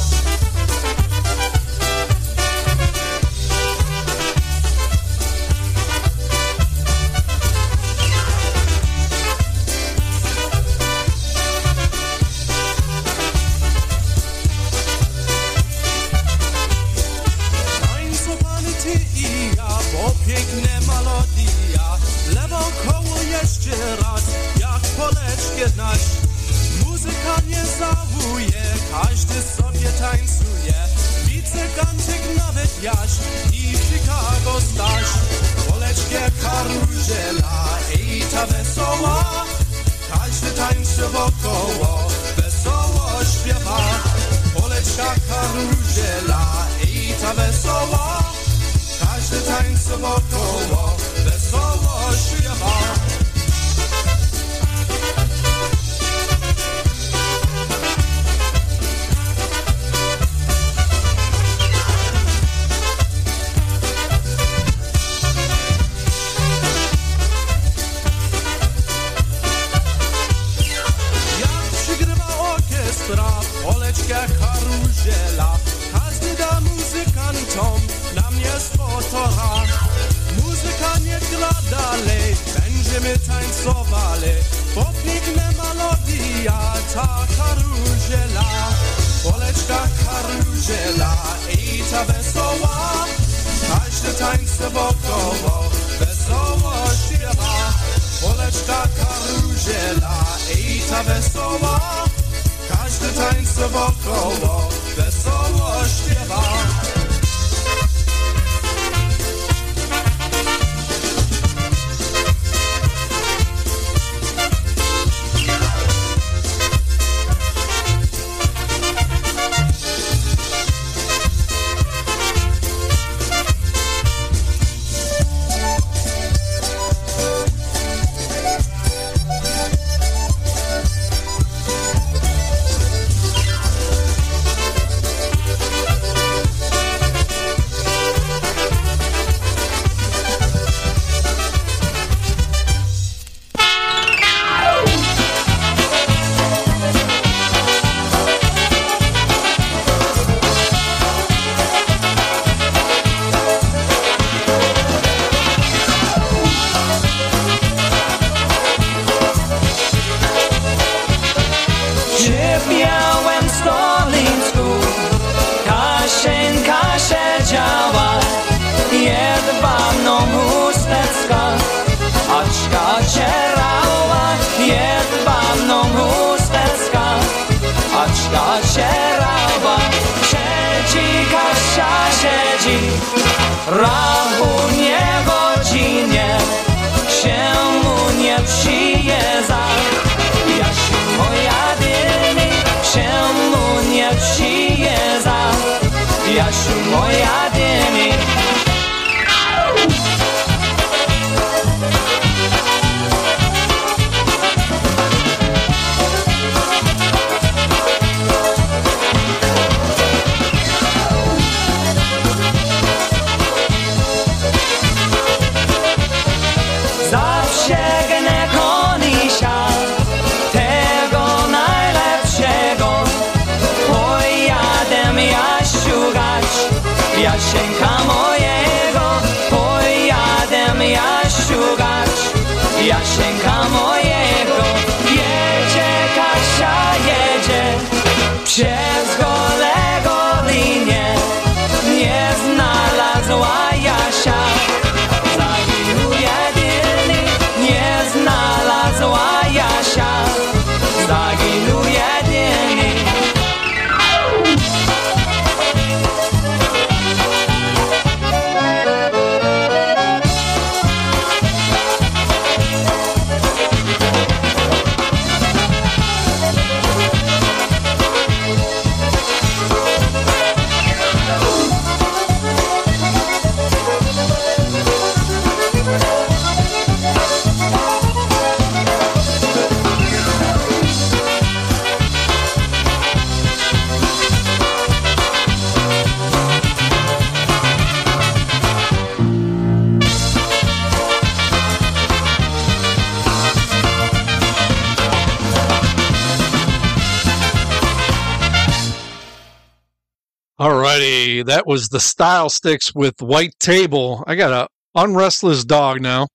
Alrighty, that was the Style Sticks with White Table. I got a unrestless dog now.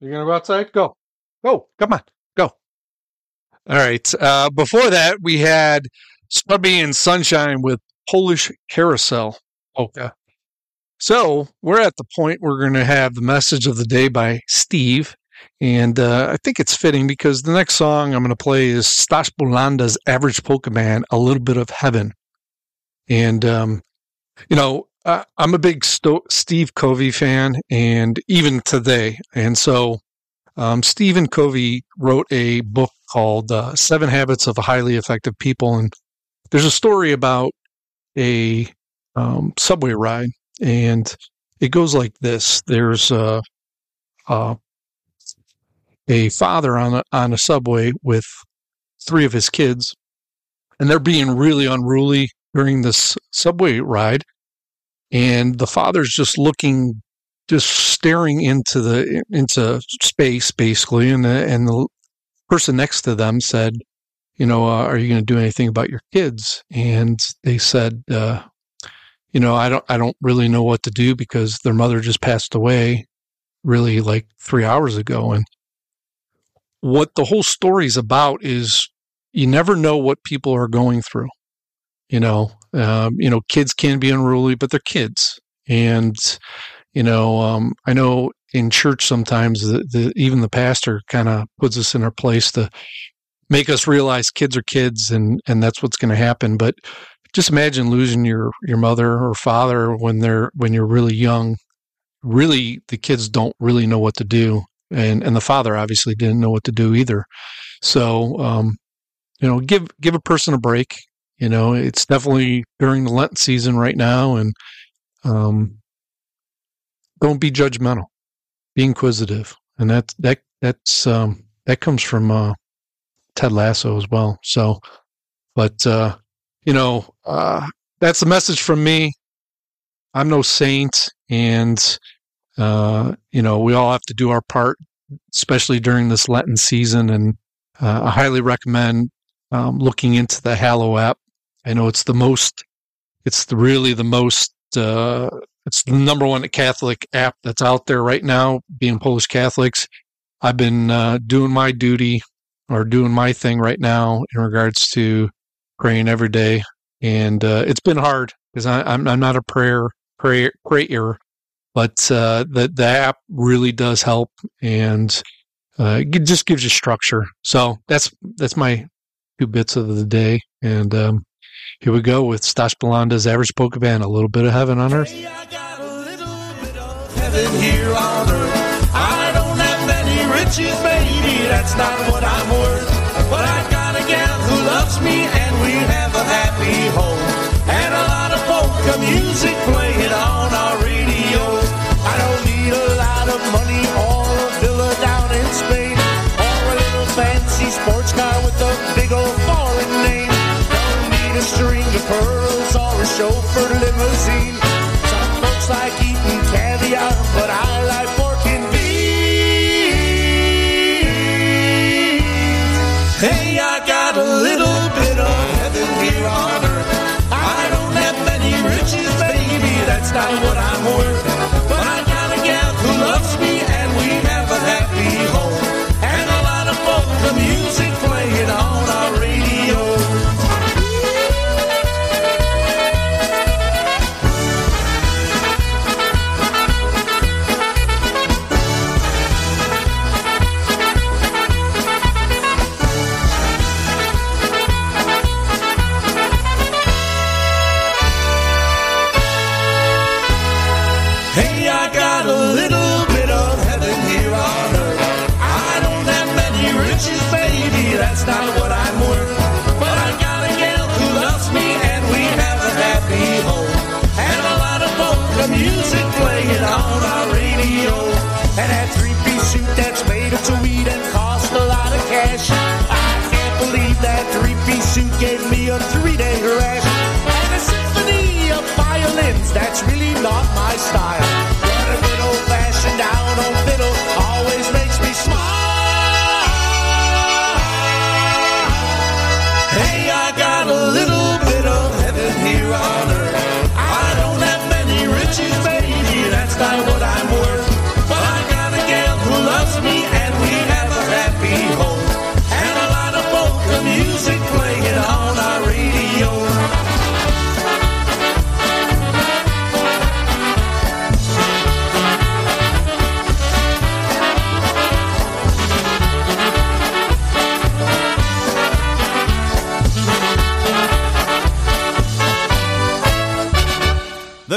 You gonna go outside? Go, go, come on, go. All right. Uh, before that, we had Stubby and Sunshine with Polish Carousel. Okay. So we're at the point we're going to have the message of the day by Steve. And uh, I think it's fitting because the next song I'm going to play is Stash Bulanda's Average Polka Band, A Little Bit of Heaven. And, um, you know, uh, I'm a big Sto- Steve Covey fan, and even today. And so um, Stephen Covey wrote a book called uh, Seven Habits of Highly Effective People. And there's a story about a um, subway ride, and it goes like this there's a, a, a father on a, on a subway with three of his kids, and they're being really unruly during this subway ride. And the father's just looking, just staring into the into space, basically. And the and the person next to them said, "You know, uh, are you going to do anything about your kids?" And they said, uh, "You know, I don't, I don't really know what to do because their mother just passed away, really like three hours ago." And what the whole story's about is you never know what people are going through. You know, um, you know, kids can be unruly, but they're kids, and you know, um, I know in church sometimes the, the even the pastor kind of puts us in our place to make us realize kids are kids, and and that's what's going to happen. But just imagine losing your your mother or father when they're when you're really young. Really, the kids don't really know what to do, and and the father obviously didn't know what to do either. So, um, you know, give give a person a break. You know, it's definitely during the Lent season right now, and um, don't be judgmental. Be inquisitive, and that that that's um, that comes from uh, Ted Lasso as well. So, but uh, you know, uh, that's the message from me. I'm no saint, and uh, you know, we all have to do our part, especially during this Lenten season. And uh, I highly recommend um, looking into the Hallow app. I know it's the most, it's the, really the most, uh, it's the number one Catholic app that's out there right now, being Polish Catholics. I've been uh, doing my duty or doing my thing right now in regards to praying every day, and uh, it's been hard because I'm I'm not a prayer prayer prayer, but uh, the the app really does help, and uh, it just gives you structure. So that's that's my two bits of the day, and um, here we go with Stash Bulanda's Average Polka a little bit of heaven on earth. heaven here on earth. I don't have riches, baby, that's not what I'm worth. But I got a gal who loves me, and we have a happy home. And a lot of polka music playing on limousine.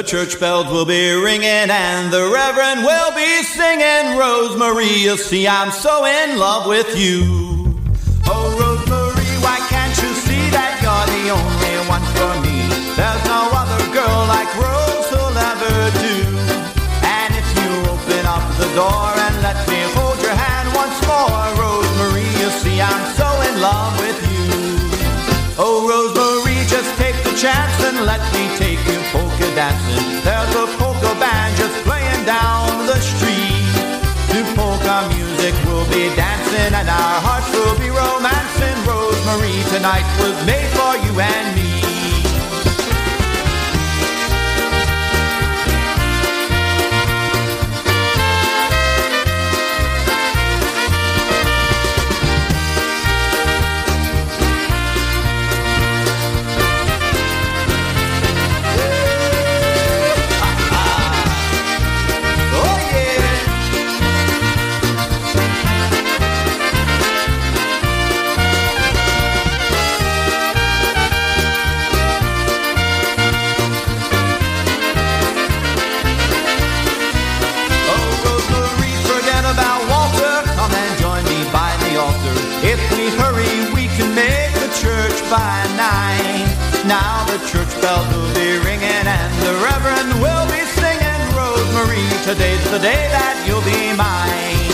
Church bells will be ringing and the reverend will be singing. Rosemary, you see, I'm so in love with you. Oh, Rosemary, why can't you see that you're the only one for me? There's no other girl like Rose who'll ever do. And if you open up the door and let me hold your hand once more, Rosemary, you see, I'm so in love with you. Oh, Rosemary, just take the chance and let me take you polka dancing. There's a polka band just playing down the street. To polka music we'll be dancing and our hearts will be romancing. Rosemary, tonight was made for you and me. Now the church bells will be ringing and the reverend will be singing. Rosemary, today's the day that you'll be mine.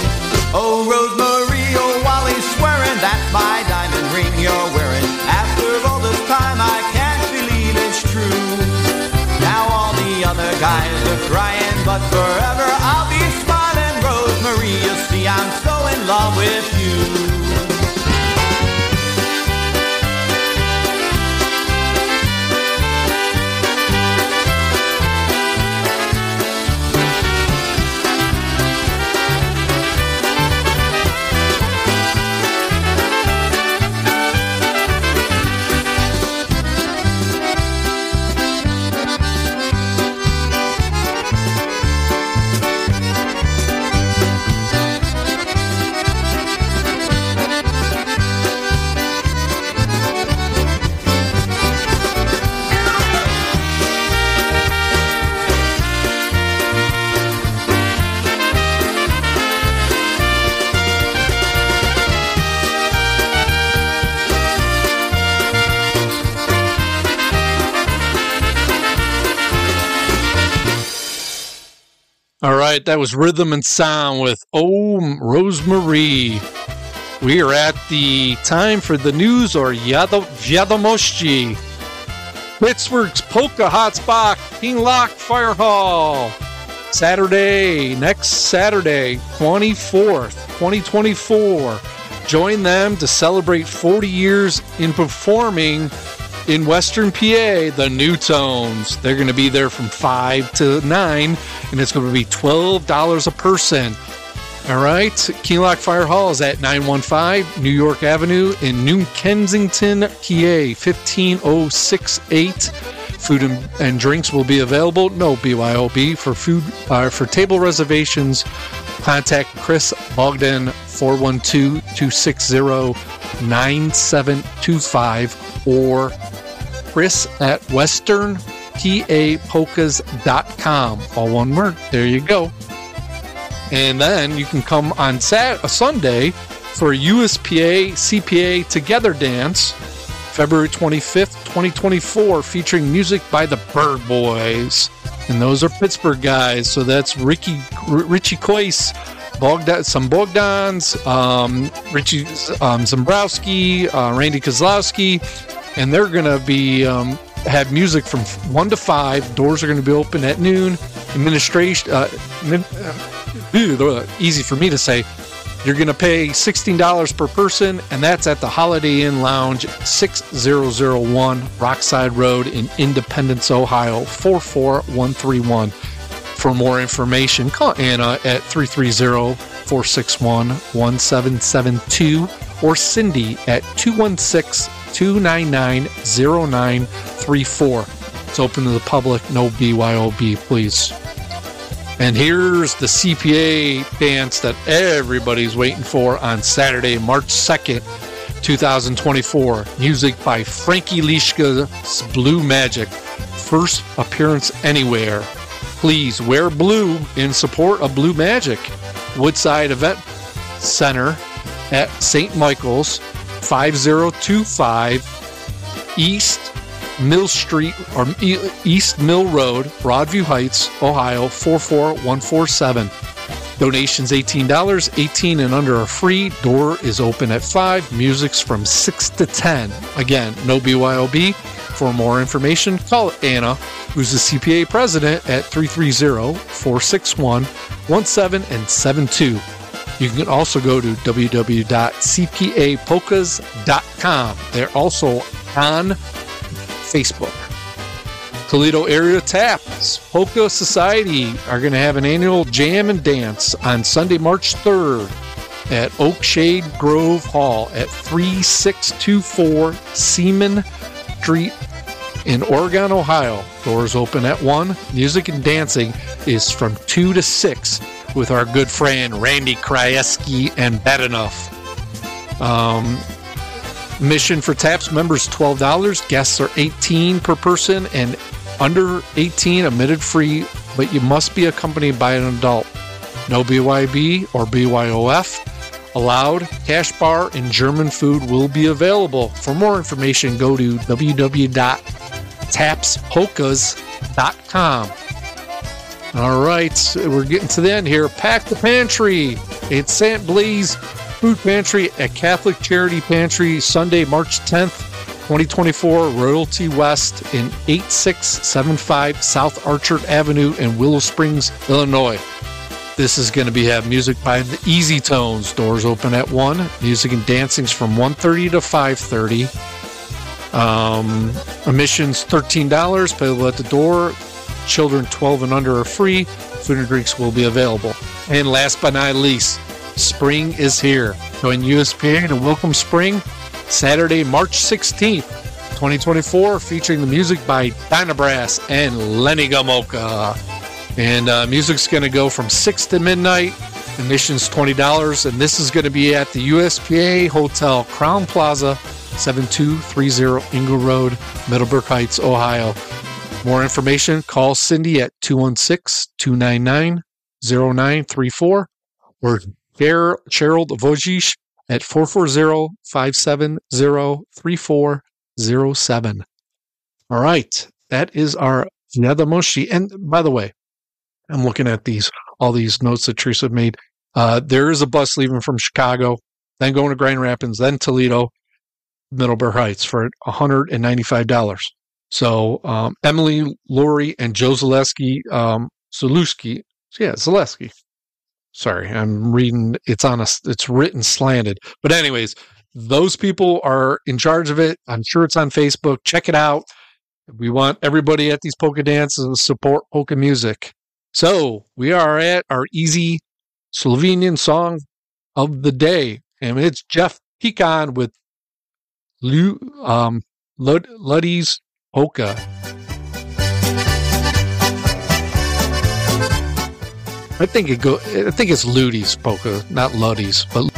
Oh, Rosemary, oh, Wally's swearing that's my diamond ring you're wearing. After all this time, I can't believe it's true. Now all the other guys are crying, but forever I'll be smiling. Rosemary, you see, I'm so in love with you. Right, that was Rhythm and Sound with Oh Rosemary. We are at the time for the news or Wiadomości. Pittsburgh's Polka Hotspot, Kinloch Fire Hall. Saturday, next Saturday, 24th, 2024. Join them to celebrate 40 years in performing in Western PA, the New Tones. They're going to be there from 5 to 9, and it's going to be $12 a person. All right. Kinloch Fire Hall is at 915 New York Avenue in New Kensington, PA, 15068. Food and, and drinks will be available. No BYOB for food uh, for table reservations. Contact Chris Bogdan 412-260-9725 or Chris at westernpapolkas.com. All one word. There you go. And then you can come on Sat a Sunday for a USPA CPA Together Dance, February 25th, 2024, featuring music by the Bird Boys. And those are Pittsburgh guys. So that's Ricky R- Richie Coyce, Bogdan, some Bogdans, um, Richie um, Zambrowski, uh, Randy Kozlowski, and they're going to be um, have music from one to five. Doors are going to be open at noon. Administration, uh, uh, easy for me to say. You're going to pay $16 per person, and that's at the Holiday Inn Lounge, 6001 Rockside Road in Independence, Ohio, 44131. For more information, call Anna at 330 461 1772 or Cindy at 216 299 0934. It's open to the public, no BYOB, please. And here's the CPA dance that everybody's waiting for on Saturday, March 2nd, 2024. Music by Frankie Lishka's Blue Magic. first appearance anywhere. Please wear blue in support of Blue Magic. Woodside Event Center at St. Michael's, 5025 East Mill Street or East Mill Road, Broadview Heights, Ohio 44147. Donations $18, 18 and under are free. Door is open at 5. Music's from 6 to 10. Again, no BYOB. For more information, call Anna, who's the CPA president, at 330 461 17 and 72. You can also go to www.cpapolkas.com. They're also on Facebook. Toledo Area Taps Polka Society are going to have an annual jam and dance on Sunday, March 3rd at Oakshade Grove Hall at 3624 Seaman Street in Oregon, Ohio. Doors open at 1. Music and dancing is from 2 to 6 with our good friend Randy Krajewski and Badenough. Um, mission for TAPS members $12. Guests are 18 per person and under 18 admitted free, but you must be accompanied by an adult. No BYB or BYOF allowed. Cash bar and German food will be available. For more information, go to www.tapspolkas.com. All right, we're getting to the end here. Pack the pantry. It's St. Blaise Food Pantry at Catholic Charity Pantry, Sunday, March 10th, 2024, Royalty West in 8675 South Archer Avenue in Willow Springs, Illinois. This is going to be have music by the Easy Tones. Doors open at 1. Music and dancing's from 1.30 to 5.30. Um, admissions $13, payable at the door. Children 12 and under are free. Food and drinks will be available. And last but not least, spring is here. Join USPA to welcome spring Saturday, March 16th, 2024, featuring the music by Dynabrass and Lenny Gomulka. And uh, music's going to go from 6 to midnight. Admissions $20. And this is going to be at the USPA Hotel Crowne Plaza, 7230 Engle Road, Middleburg Heights, Ohio. More information, call Cindy at 216 299 0934 or Ger- Gerald Vojish at 440-570-3407. All right. That is our Wiadomości. And by the way, I'm looking at these, all these notes that Teresa made. Uh, there is a bus leaving from Chicago, then going to Grand Rapids, then Toledo, Middleburg Heights for $195. So um, Emily, Lori, and Joe Zaleski, um, Zalewski, yeah, Zaleski. Sorry, I'm reading. It's on a. It's written slanted. But anyways, those people are in charge of it. I'm sure it's on Facebook. Check it out. We want everybody at these polka dances to support polka music. So we are at our easy Slovenian song of the day, and it's Jeff Pecon with Lu, um, Lud, Luddy's polka. I think it go. I think it's Ludi's polka, not Luddy's, but.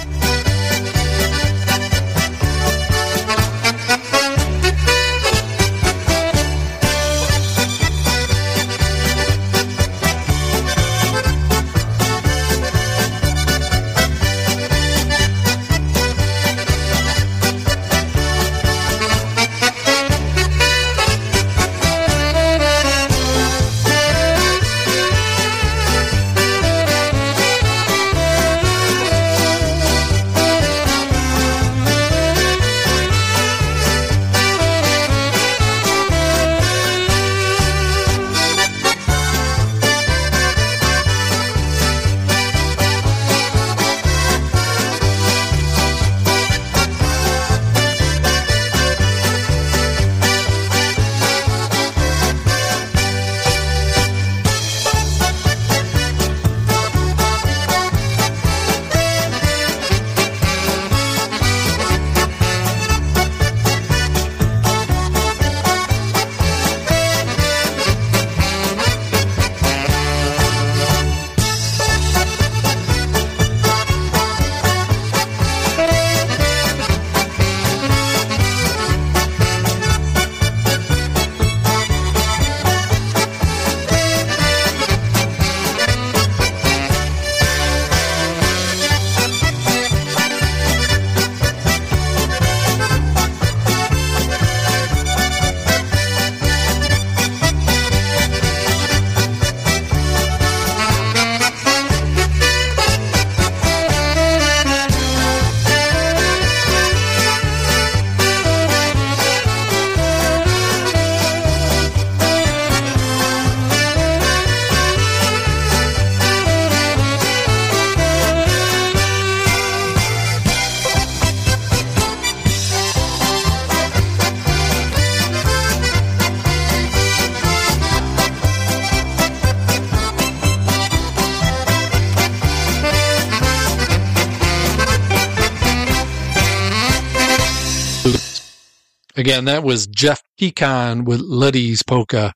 Again, that was Jeff Pecon with Letty's Polka.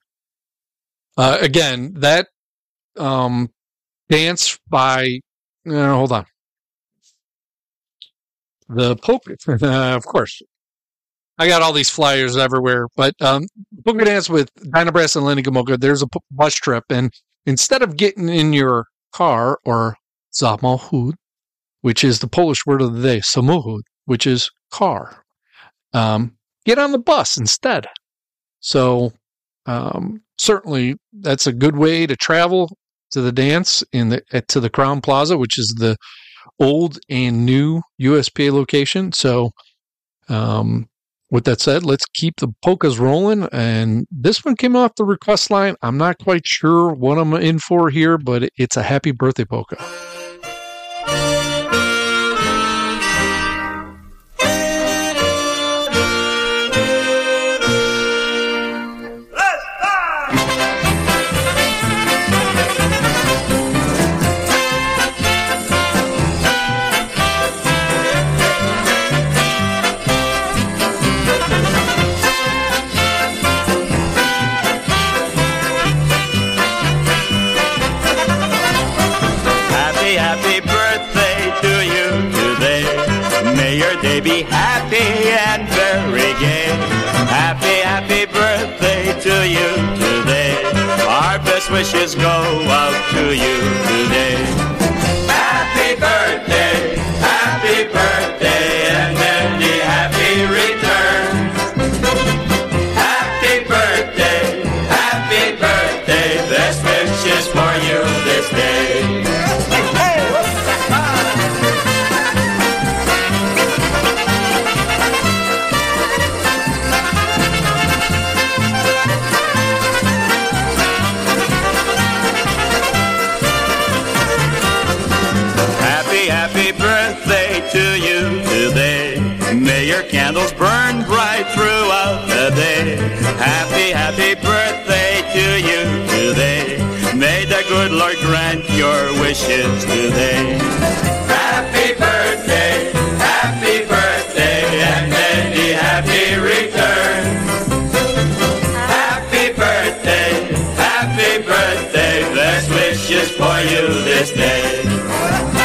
Uh, again, that um, dance by, uh, hold on. The polka, uh, of course. I got all these flyers everywhere, but um, polka dance with Dynabrass and Lenny Gomulka. There's a bus trip, and instead of getting in your car or samochód, which is the Polish word of the day, samochód, which is car, um, get on the bus instead. So um, certainly that's a good way to travel to the dance in the to the Crowne Plaza, which is the old and new USPA location. So um, with that said, let's keep the polkas rolling. And this one came off the request line. I'm not quite sure what I'm in for here, but it's a happy birthday polka. Wishes go out to you today. Happy, happy birthday to you today. May the good Lord grant your wishes today. Happy birthday, happy birthday, and many happy returns. Happy birthday, happy birthday, best wishes for you this day.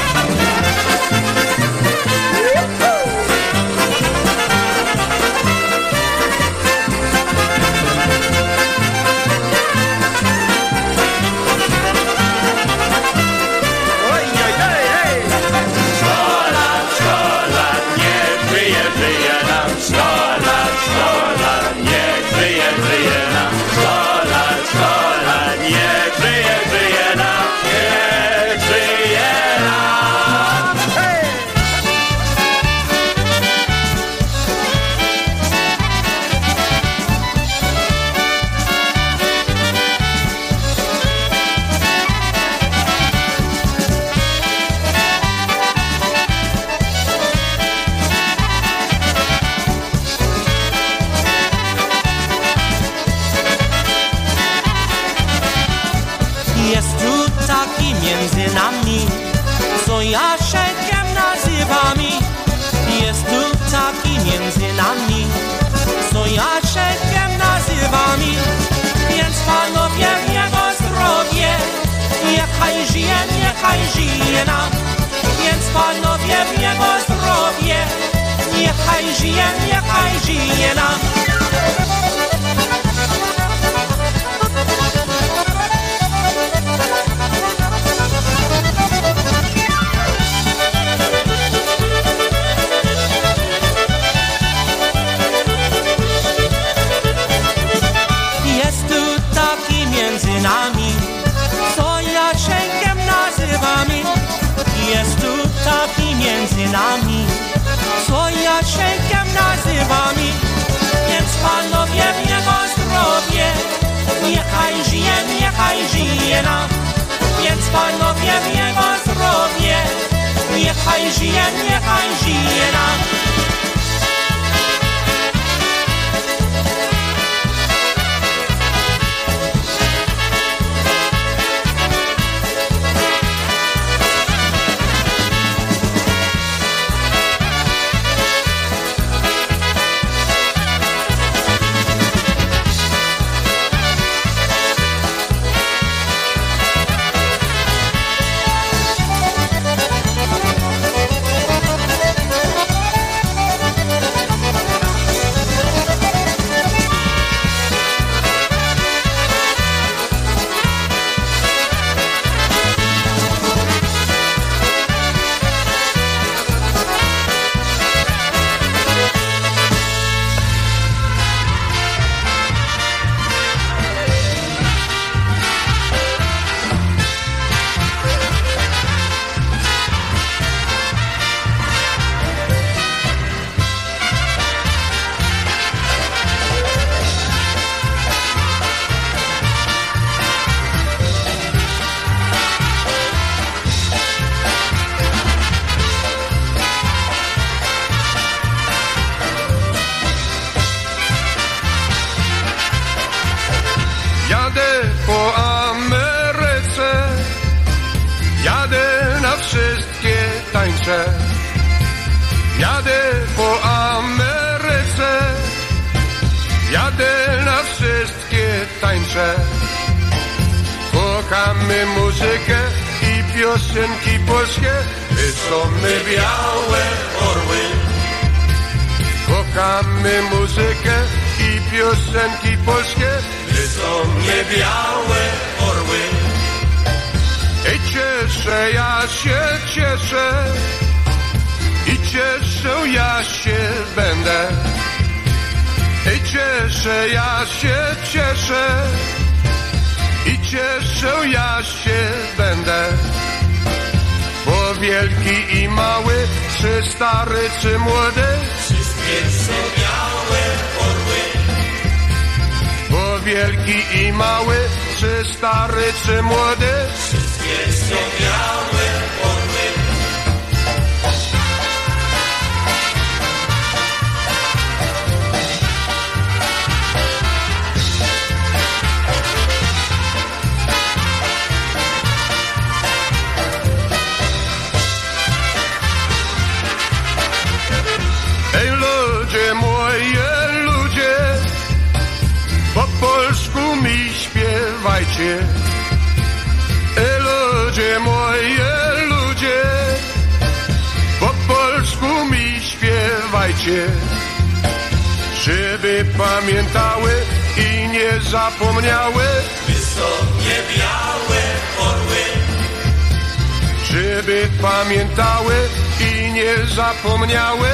Niechaj żyje nam. Więc panowie w jego zdrowie, niechaj żyje, niechaj żyje nam. Co Jasieńkiem nazywamy. Więc panowie w jego zdrowie, niechaj żyje, niechaj żyje nam. Więc panowie w jego zdrowie, niechaj żyje, niechaj żyje nam. Tańce. Kochamy muzykę i piosenki polskie, my są białe orły. Kochamy muzykę i piosenki polskie, my są białe orły. I cieszę, ja się cieszę, i cieszę, ja się będę. I cieszę, ja się cieszę, i cieszę, ja się będę. Bo wielki i mały, czy stary, czy młody, wszystkie są białe orły. Bo wielki i mały, czy stary, czy młody, wszystkie są białe Żeby pamiętały i nie zapomniały wysokie białe orły. Żeby pamiętały i nie zapomniały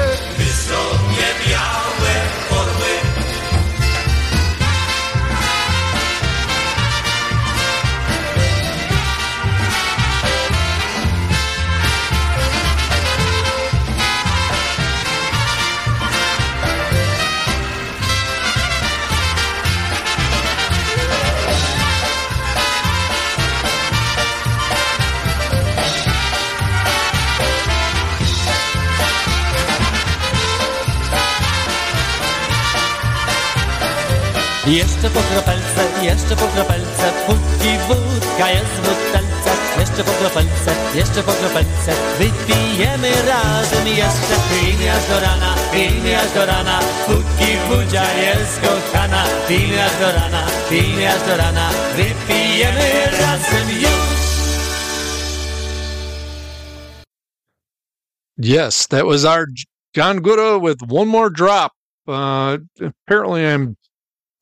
Jeszcze po kropelce, jeszcze po kropelce, póki wódka jest w butelce. Jeszcze po kropelce, jeszcze po kropelce, wypijemy razem jeszcze. Pijmy aż do rana, pijmy aż do rana, póki jest kochana. Pijmy aż do rana, pijmy aż do rana, wypijemy razem już. Yes, that was our John Gura with one more drop. Uh, apparently, I'm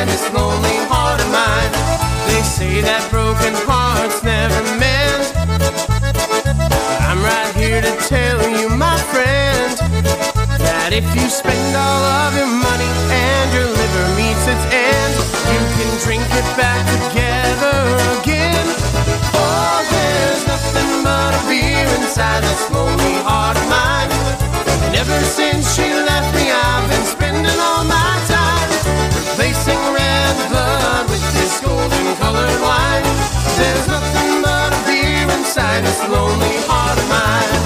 inside this lonely heart of mine. They say that broken hearts never mend. I'm right here to tell you, my friend, that if you spend all of your money and your liver meets its end, you can drink it back together again. Oh, there's nothing but a beer inside this lonely heart of mine. And ever since she left me, I've been colored wine. There's nothing but a beer inside this lonely heart of mine.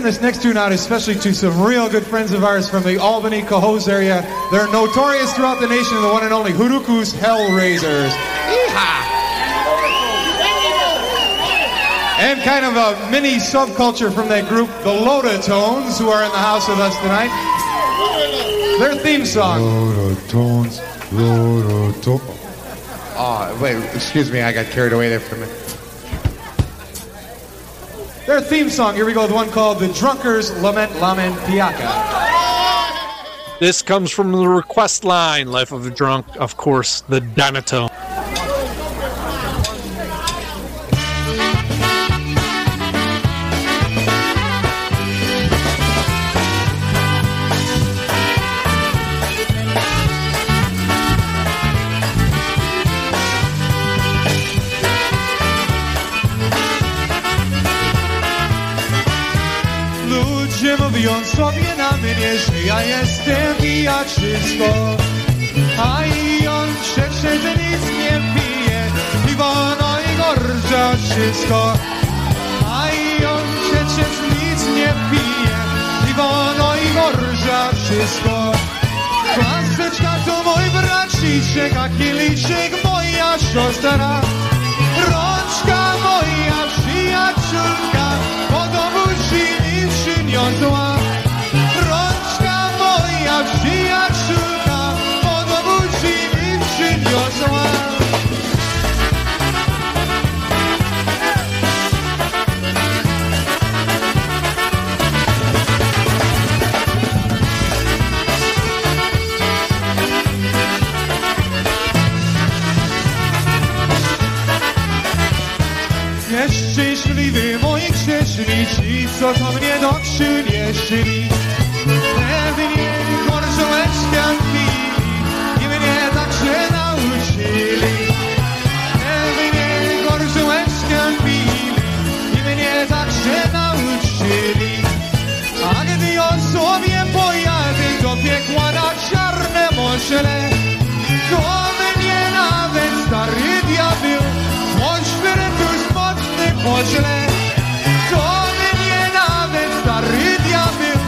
Send this next tune out especially to some real good friends of ours from the Albany, Cohoes area. They're notorious throughout the nation, the one and only Hurukus Hellraisers. Yeehaw! And kind of a mini subculture from that group, the Loda Tones, who are in the house with us tonight. Their theme song. Loda tones, Loda tones. Oh, wait, excuse me, I got carried away there for a minute. Their theme song. Here we go. with one called "The Drunkers Lament Lamentiaca." This comes from the request line, Life of a Drunk, of course, the Donatone. Mówią sobie na mnie, że ja jestem pijaczysko A i on krzyczy, że nic nie pije Piwo najgorsza wszystko. A i on krzyczy, że nic nie pije Piwo najgorsza wszystko. Klasyczka to mój braciszek, a kieliszek moja siostra. Rączka moja przyjaciółka, po domu mi przyniosła. Nieszczęśliwy moi grzeszni ci, co to mnie do przynieśli. Pewnie gorzołeczka pili i mnie tak się nauczyli. Pewnie gorzołeczka pili i mnie tak się nauczyli. A gdy on sobie pojadę do piekła na czarne moczele, to mnie nawet stary diabeł, počne Možle, čovjek je navet, starit ja bil,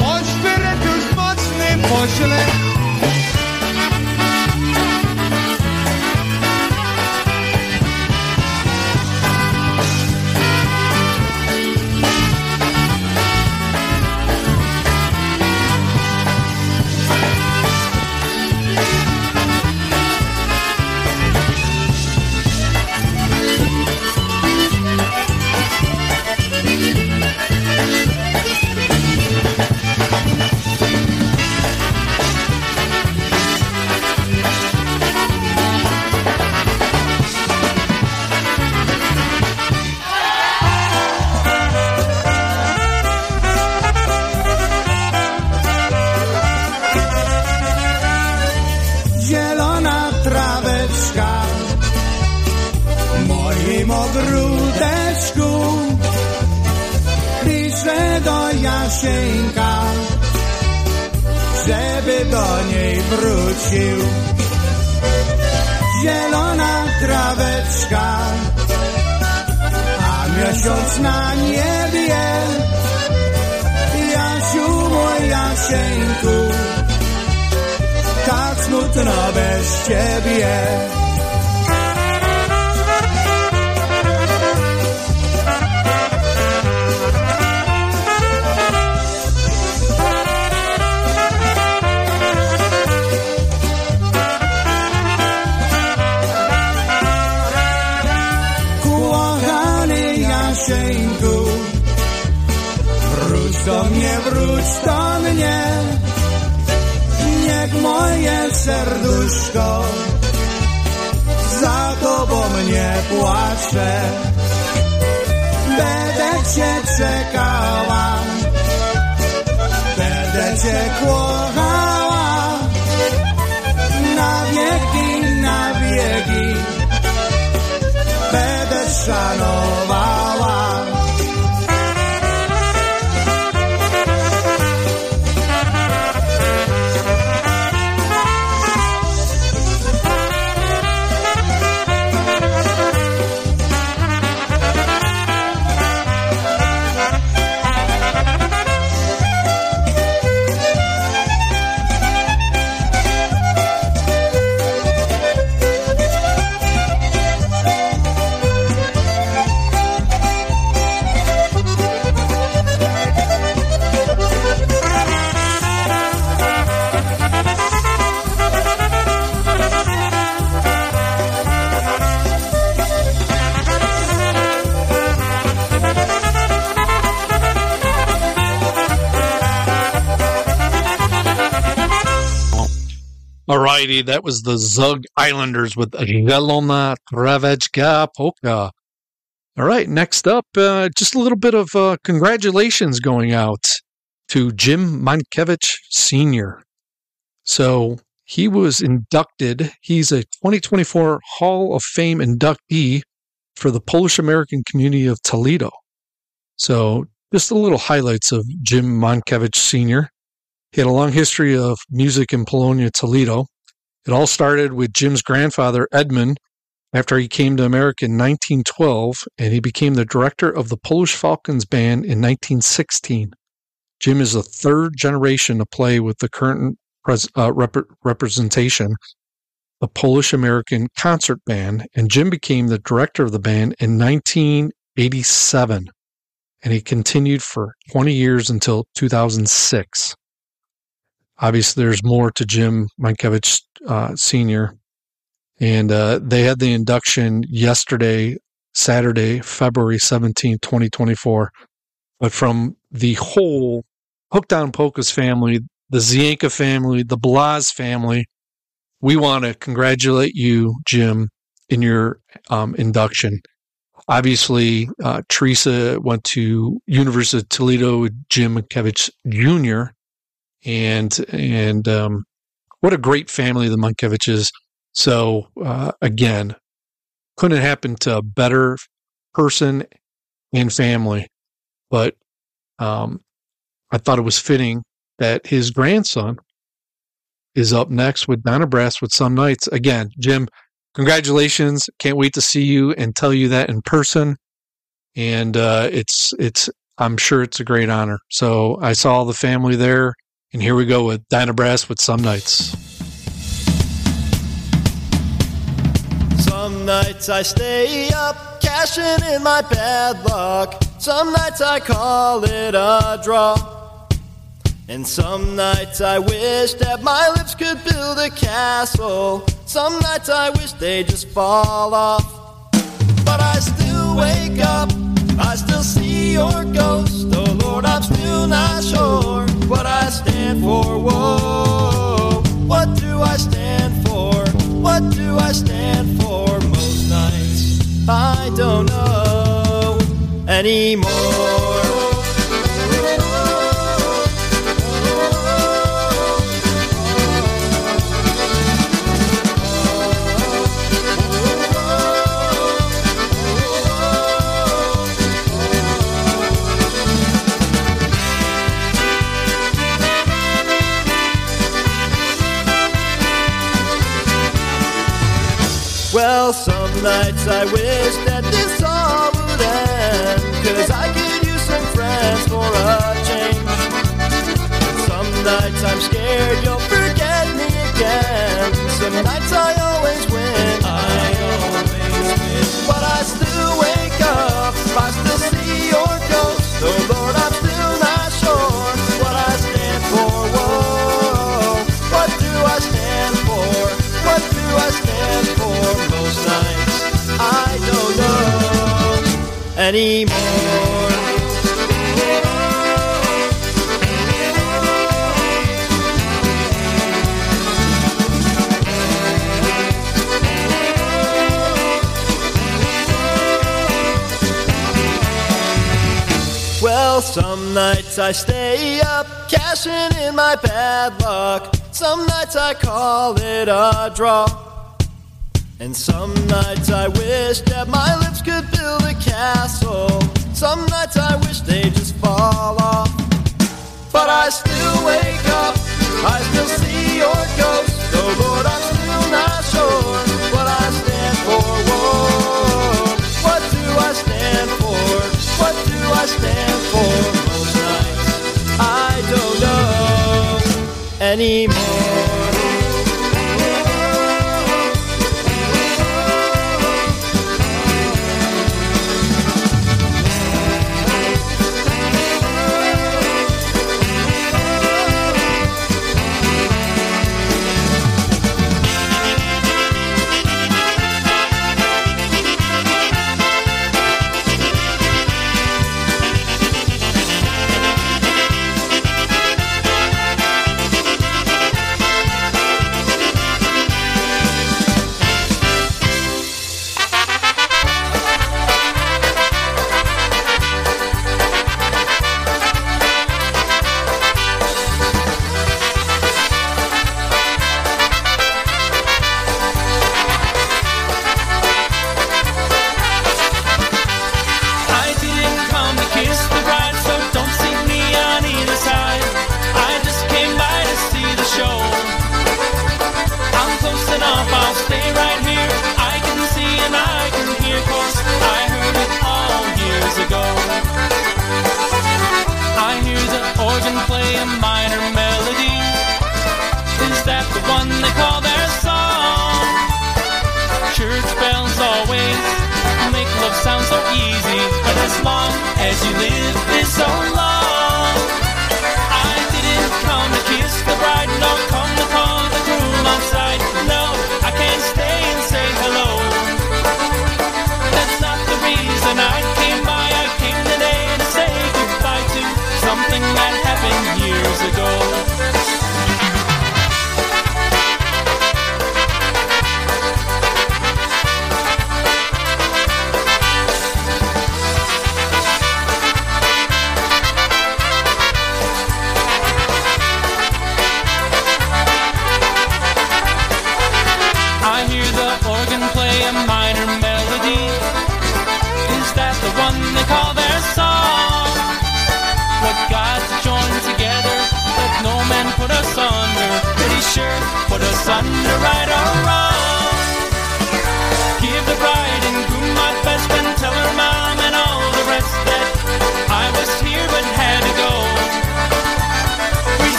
moć bi rekel, počne možle. Żeby do niej wrócił. Zielona traweczka, a miesiąc na niebie. Jasiu, mój Jasieńku, tak smutno bez ciebie. Mnie. Niech moje serduszko za tobą nie płacze. Będę cię czekała, będę cię kochała na wieki, na wieki. Będę szanowała. That was the Zug Islanders with Zielona Traweczka Polka. All right, next up, uh, just a little bit of uh, congratulations going out to Jim Mankiewicz Sr. So he was inducted, he's a 2024 Hall of Fame inductee for the Polish American community of Toledo. So just a little highlights of Jim Mankiewicz Sr. He had a long history of music in Polonia, Toledo. It all started with Jim's grandfather, Edmund, after he came to America in 1912, and he became the director of the Polish Falcons Band in 1916. Jim is the third generation to play with the current pres- uh, rep- representation, the Polish American Concert Band, and Jim became the director of the band in 1987, and he continued for 20 years until 2006 obviously there's more to Jim Mankiewicz uh, Sr. And uh, they had the induction yesterday, Saturday, February 17, 2024. But from the whole Hooked on Polkas family, the Zienka family, the Blaz family, we want to congratulate you, Jim, in your um, induction. Obviously, uh, Teresa went to University of Toledo with Jim Mankiewicz Jr., and and um, what a great family the Mankiewiczes. So uh, again, couldn't happen to a better person and family. But um, I thought it was fitting that his grandson is up next with Dynabrass with some nights. Again, Jim, congratulations! Can't wait to see you and tell you that in person. And uh, it's it's I'm sure it's a great honor. So I saw the family there and here we go with Dynabrass with Some Nights. Some nights I stay up, cashing in my bad luck. Some nights I call it a draw. And some nights I wish that my lips could build a castle. Some nights I wish they just fall off. But I still wake up, I still see your ghost. Oh Lord, I'm still not sure what I stand for. Whoa, what do I stand for? What do I stand for? Most nights I don't know anymore. Well, some nights I wish that this all would end. Cause I could use some friends for a change. Some nights I'm scared you'll forget me again. Some nights I always win. I always win. But I still wake up. I still see your ghost. Oh Lord, I don't know anymore. Well, some nights I stay up, cashing in my bad luck. Some nights I call it a draw. And some nights I wish that my lips could build a castle. Some nights I wish they just fall off. But I still wake up, I still see your ghost. Oh Lord, I'm still not sure what I stand for. What do I stand for? What do I stand for? Most nights I don't know anymore.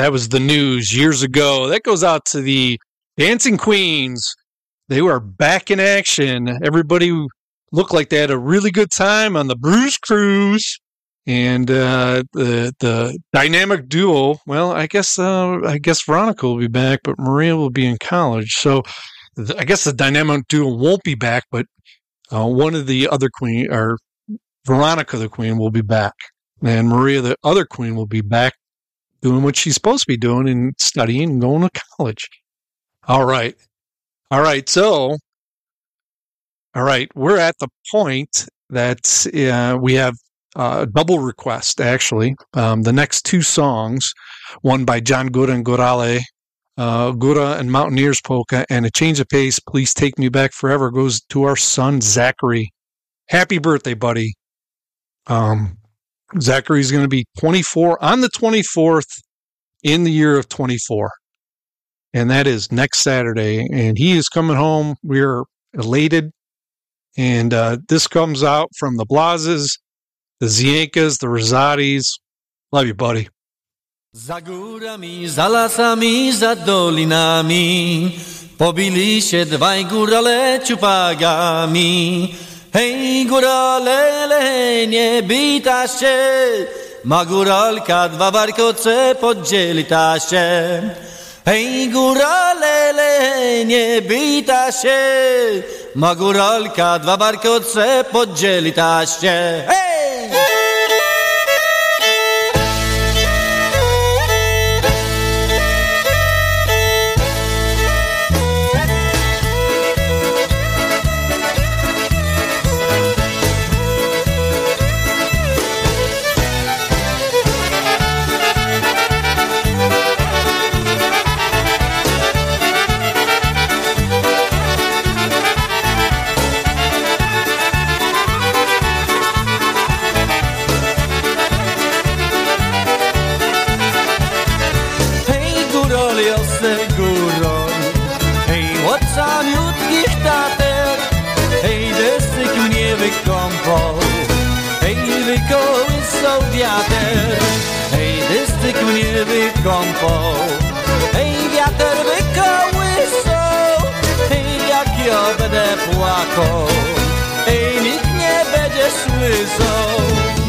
That was the news years ago. That goes out to the Dancing Queens. They were back in action. Everybody looked like they had a really good time on the Bruce Cruise. And uh, the the dynamic duo, well, I guess uh, I guess Veronica will be back, but Maria will be in college. So I guess the dynamic duo won't be back, but uh, one of the other queen or Veronica the queen will be back, and Maria the other queen will be back doing what she's supposed to be doing and studying and going to college. All right, all right. So, all right, we're at the point that uh, we have uh, a double request. Actually, um, the next two songs, one by John Gura and Gorale, uh, Gura and Mountaineers Polka, and A Change of Pace, Please Take Me Back Forever, goes to our son, Zachary. Happy birthday, buddy. Um, Zachary's going to be 24 on the 24th in the year of 24. And that is next Saturday. And he is coming home. We're elated. And uh, this comes out from the Blazes, the Zienkas, the Rosatis. Love you, buddy. Pobili się dwaj górale Hej górale, le, nie bita się. Ma góralka dwa warkoce, podzieli ta się. Hej górale, le, nie bita się. Ma góralka dwa warkoce, podzieli ta się! Hej Polakom. Ej, nikt nie będzie słyszał.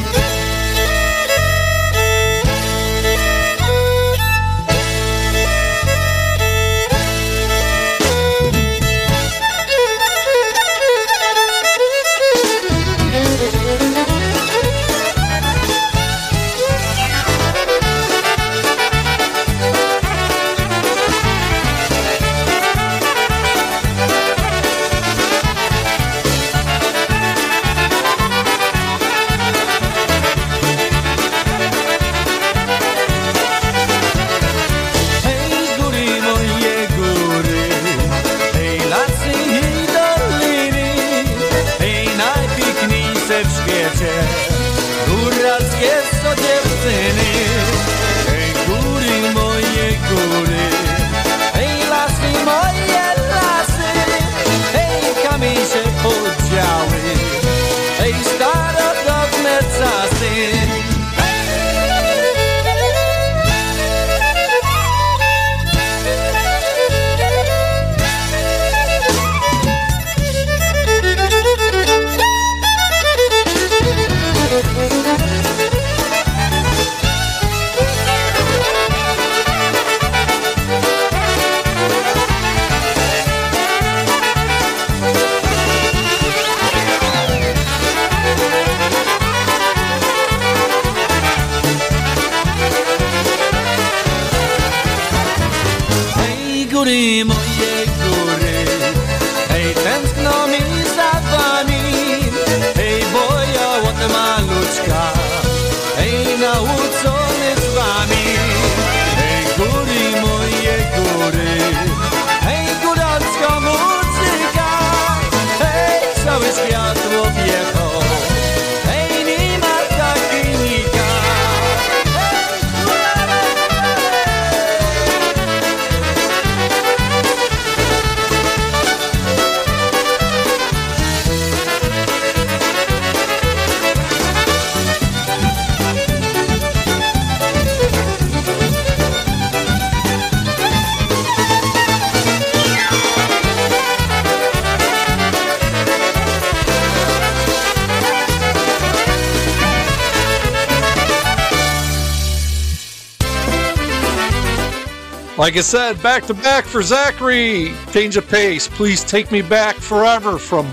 Like I said, back to back for Zachary. Change of pace. Please take me back forever from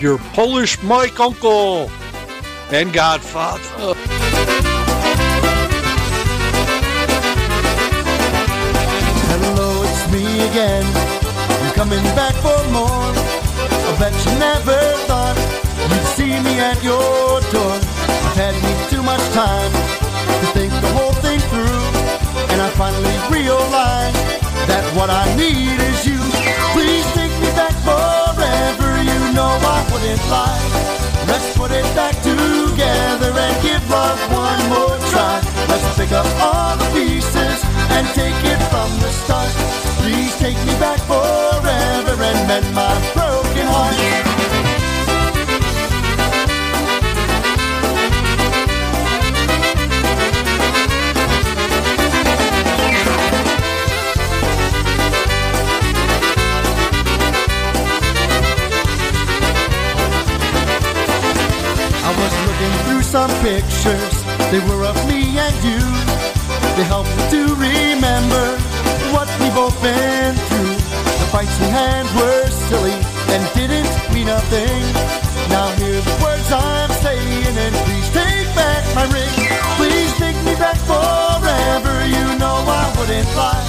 your Polish Mike uncle and Godfather. Hello, it's me again. I'm coming back for more. I bet you never thought you'd see me at your door. I've had me too much time to think the whole thing through, and I finally realized what I need is you. Please take me back forever. You know I wouldn't lie. Let's put it back together and give love one more try. Let's pick up all the pieces and take it from the start. Please take me back forever and mend my broken heart. Some pictures, they were of me and you. They helped me to remember what we both been through. The fights we had were silly and didn't mean a thing. Now hear the words I'm saying and please take back my ring. Please take me back forever, you know I wouldn't lie.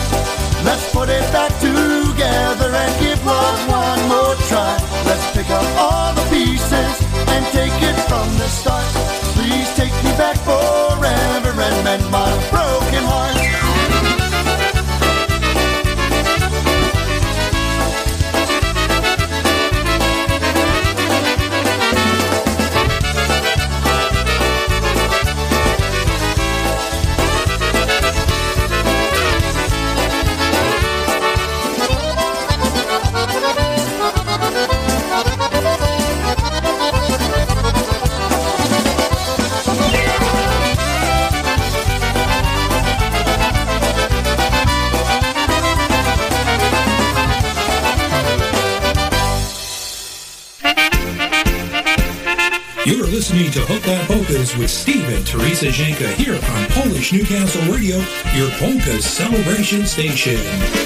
Let's put it back together and give love one more try. Let's pick up all the pieces and take it from the start. Please take me back forever and mend my broken heart. listening to Hooked on Polkas with Steve and Teresa Zienka here on Polish Newcastle Radio, your polka celebration station.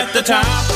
at the top.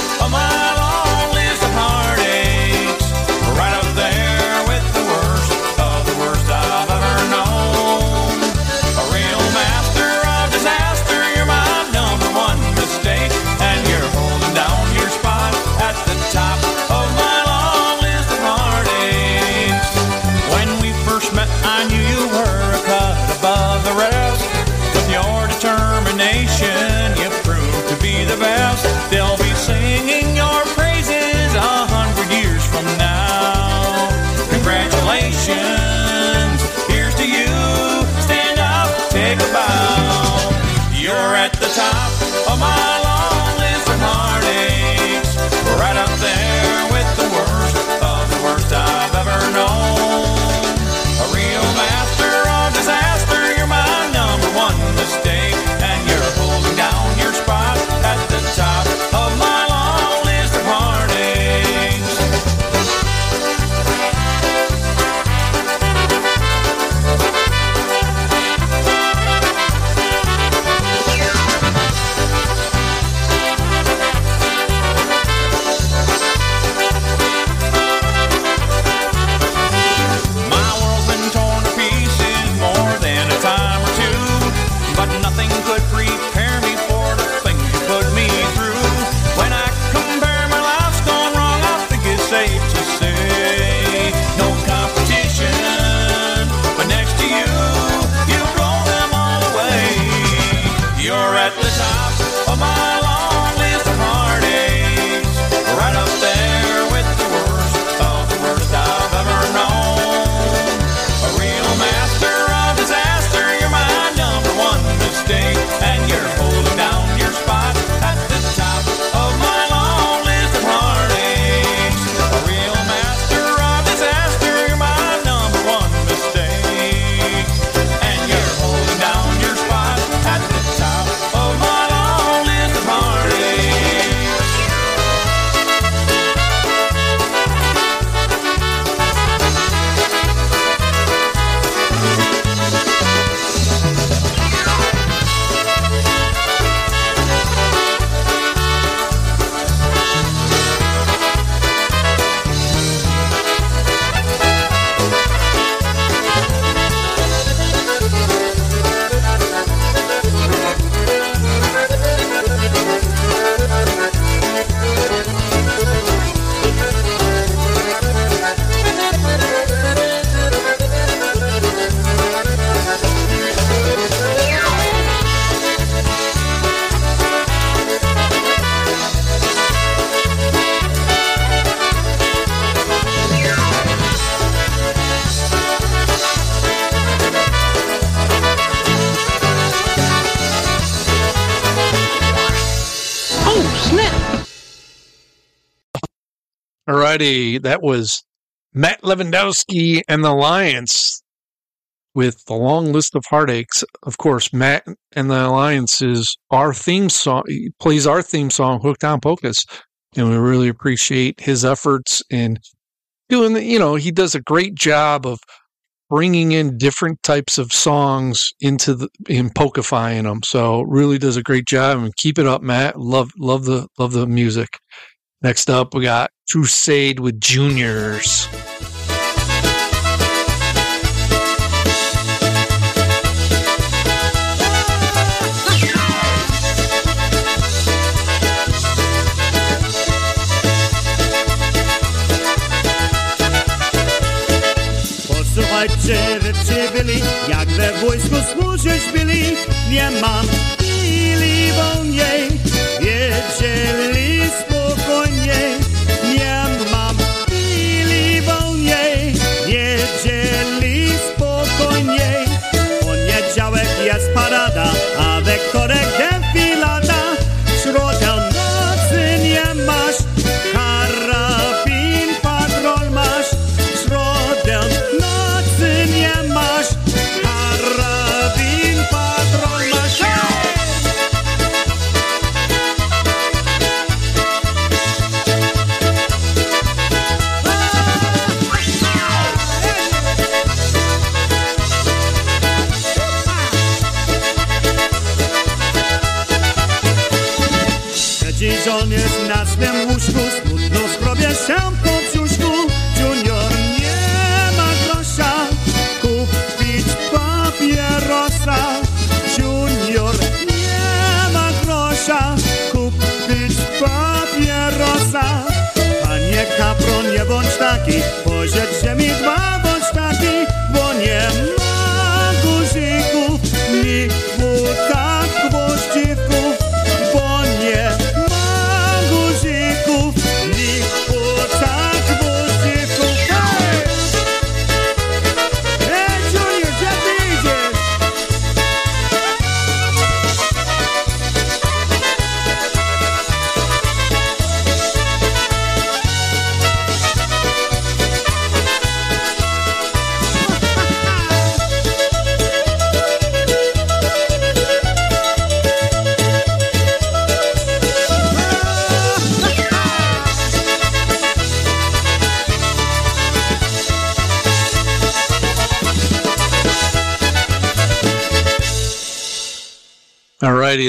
That was Matt Lewandowski and the Alliance with the long list of heartaches. Of course, Matt and the Alliance is our theme song, plays our theme song, Hooked on Polkas. And we really appreciate his efforts in doing, the, you know, he does a great job of bringing in different types of songs into the, in pokifying them. So really does a great job and keep it up, Matt. Love, love the, love the music. Next up, we got crusade with juniors. rzeczy byli, jak we wojsku służyć byli, nie mam chwili wolniej. Wiedzieli jest na swym łóżku, smutno schrobie się po brzuszku. Junior nie ma grosza, kupić papierosa. Junior nie ma grosza, kupić papierosa. Panie kapron, nie bądź taki, pożyczcie mi dwa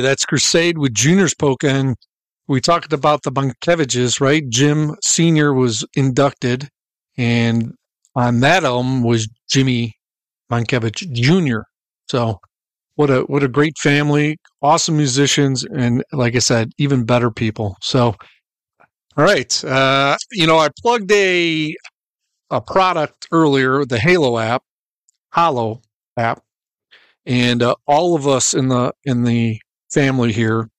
That's Crusade with Junior's Polka. And we talked about the Bunkeviches, right? Jim Sr. was inducted, and on that album was Jimmy Bunkevich Jr. So what a what a great family, awesome musicians, and like I said, even better people. So all right. Uh, you know, I plugged a a product earlier, the Hallow app, Hallow app, and uh, all of us in the in the family here,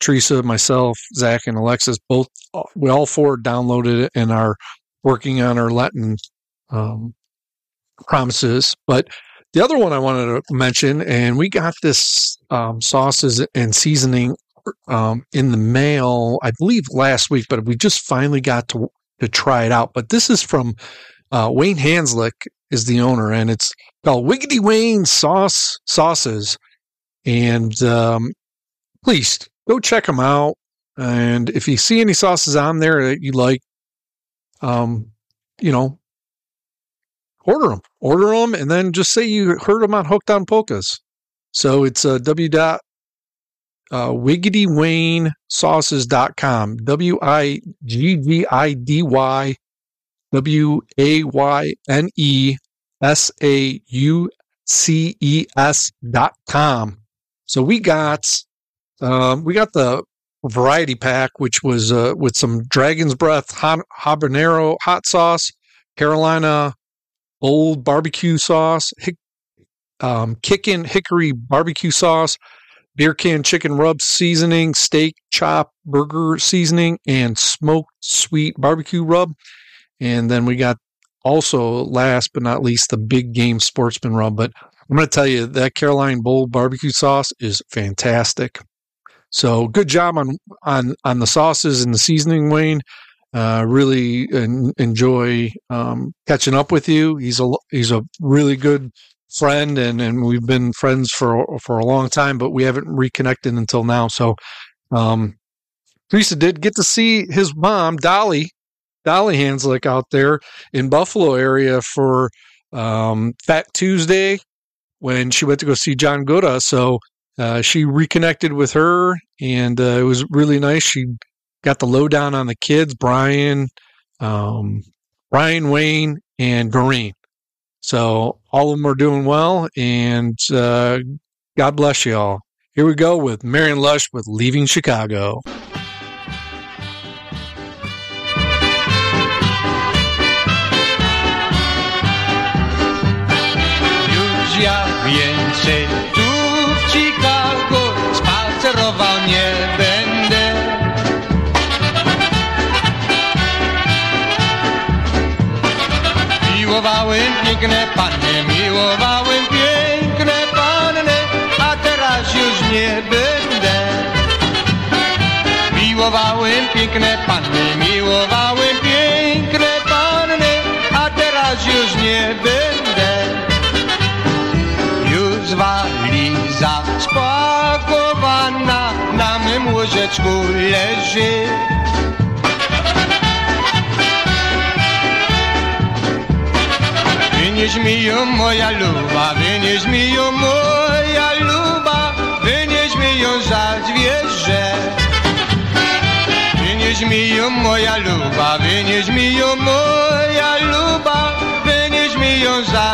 Teresa, myself, Zach, and Alexis, both we all four downloaded it and are working on our Latin um, promises. But the other one I wanted to mention, and we got this um, sauces and seasoning um, in the mail, I believe last week, but we just finally got to to try it out. But this is from uh, Wayne Hanslick is the owner, and it's called Wiggity Wayne Sauce Sauces. And um, please go check them out. And if you see any sauces on there that you like, um, you know, order them, order them, and then just say you heard them on Hooked on Polkas. So it's uh, w dot uh, wiggitywaynesauces.com. W I G G I D Y W A Y N E S A U C E S dot com. So we got um, we got the variety pack, which was uh, with some Dragon's Breath habanero hot sauce, Carolina old barbecue sauce, hick, um, hickory barbecue sauce, beer can chicken rub seasoning, steak chop burger seasoning, and smoked sweet barbecue rub. And then we got also, last but not least, the big game sportsman rub. But I'm going to tell you that Caroline Bold barbecue sauce is fantastic. So good job on on on the sauces and the seasoning, Wayne. Uh, really en- enjoy um, catching up with you. He's a he's a really good friend, and and we've been friends for for a long time, but we haven't reconnected until now. So, um, Teresa did get to see his mom, Dolly, Dolly Hanslick, out there in Buffalo area for um, Fat Tuesday when she went to go see John Goda. So uh, she reconnected with her, and uh, it was really nice. She got the lowdown on the kids, Brian, um, Brian Wayne, and Doreen. So all of them are doing well, and uh, God bless you all. Here we go with Marion Lush with Leaving Chicago. Już ja Miłowałem piękne panny, miłowałem piękne panny, a teraz już nie będę. Miłowałem piękne panny, miłowałem piękne panny, a teraz już nie będę. Już waliza spakowana na mym łożeczku leży. Wynieś mi ją moja luba, wynieś mi ją moja luba, wynieś mi ją za zwierzę. Wynieś mi ją moja luba, wynieś mi ją moja luba, wynieś mi ją za.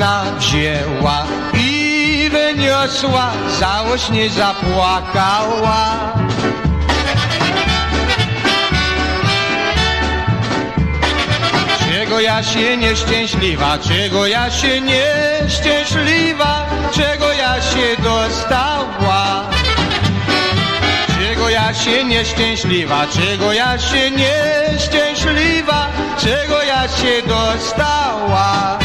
Ona wzięła i wyniosła, załośnie zapłakała. Czego ja się nieszczęśliwa, czego ja się nieszczęśliwa, czego ja się dostała. Czego ja się nieszczęśliwa, czego ja się nieszczęśliwa, czego ja się dostała.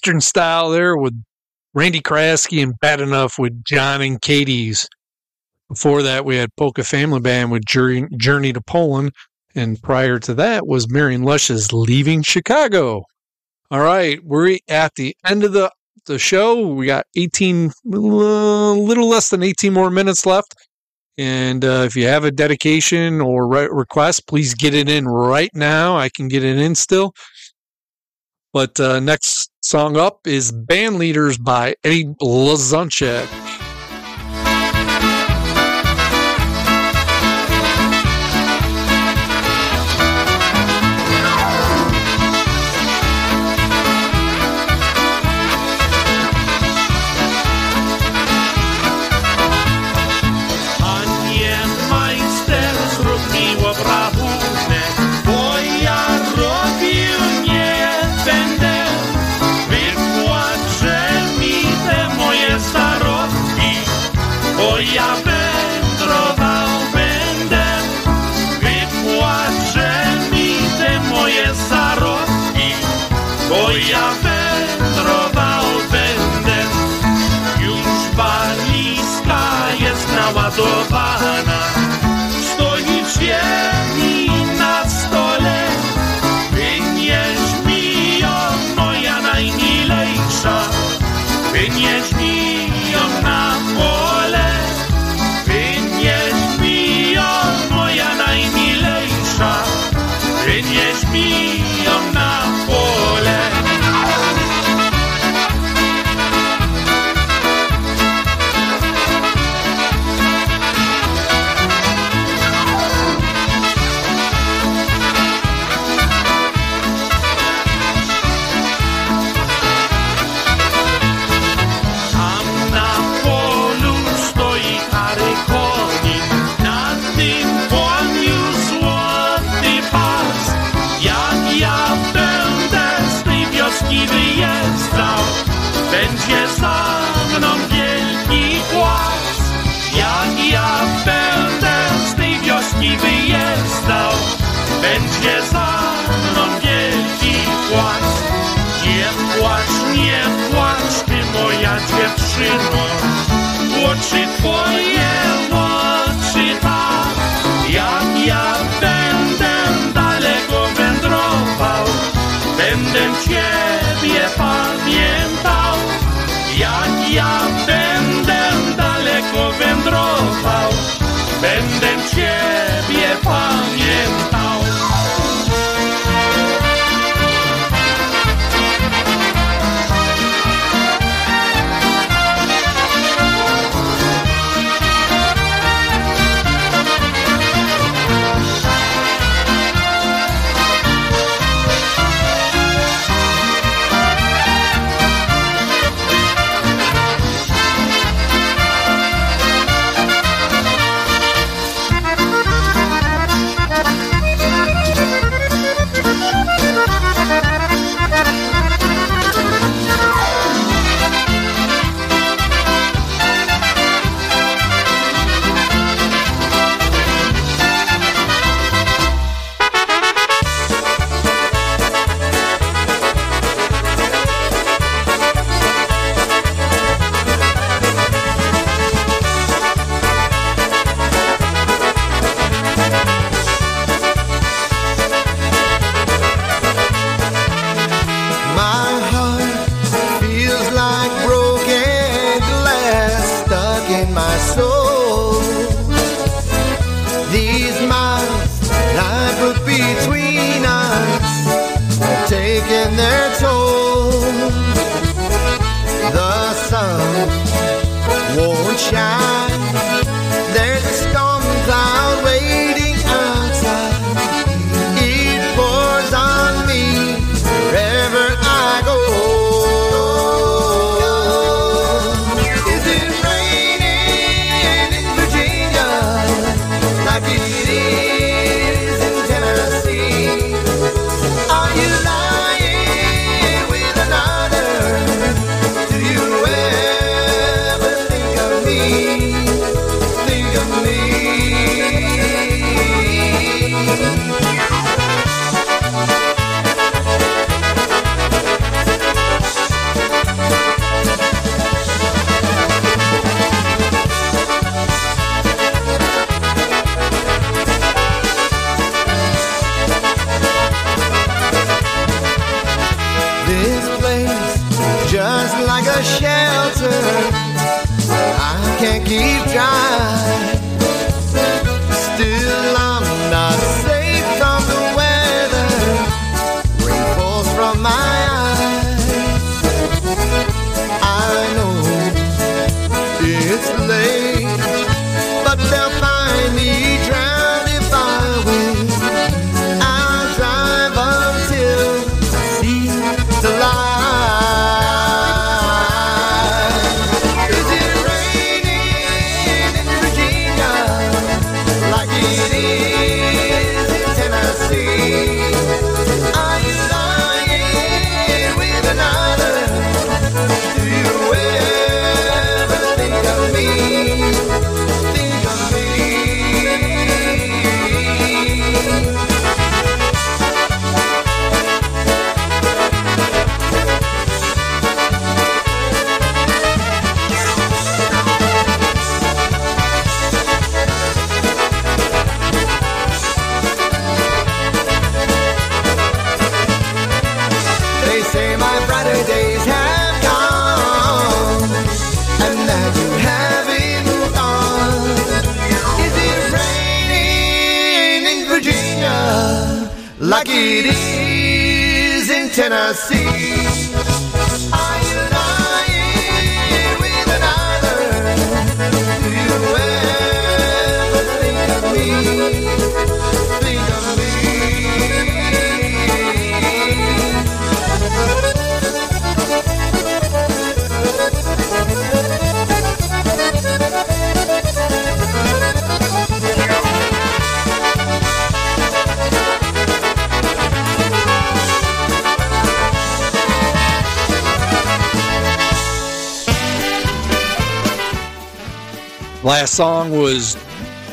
Eastern style there with Randy Kraske and Bad Enough with John and Katie's. Before that, we had Polka Family Band with Journey, Journey to Poland. And prior to that was Marion Lush's Leaving Chicago. All right, we're at the end of the, the show. We got 18, a little less than 18 more minutes left. And uh, if you have a dedication or re- request, please get it in right now. I can get it in still. But uh, next song up is Band Leaders by Eddie Blazonczyk.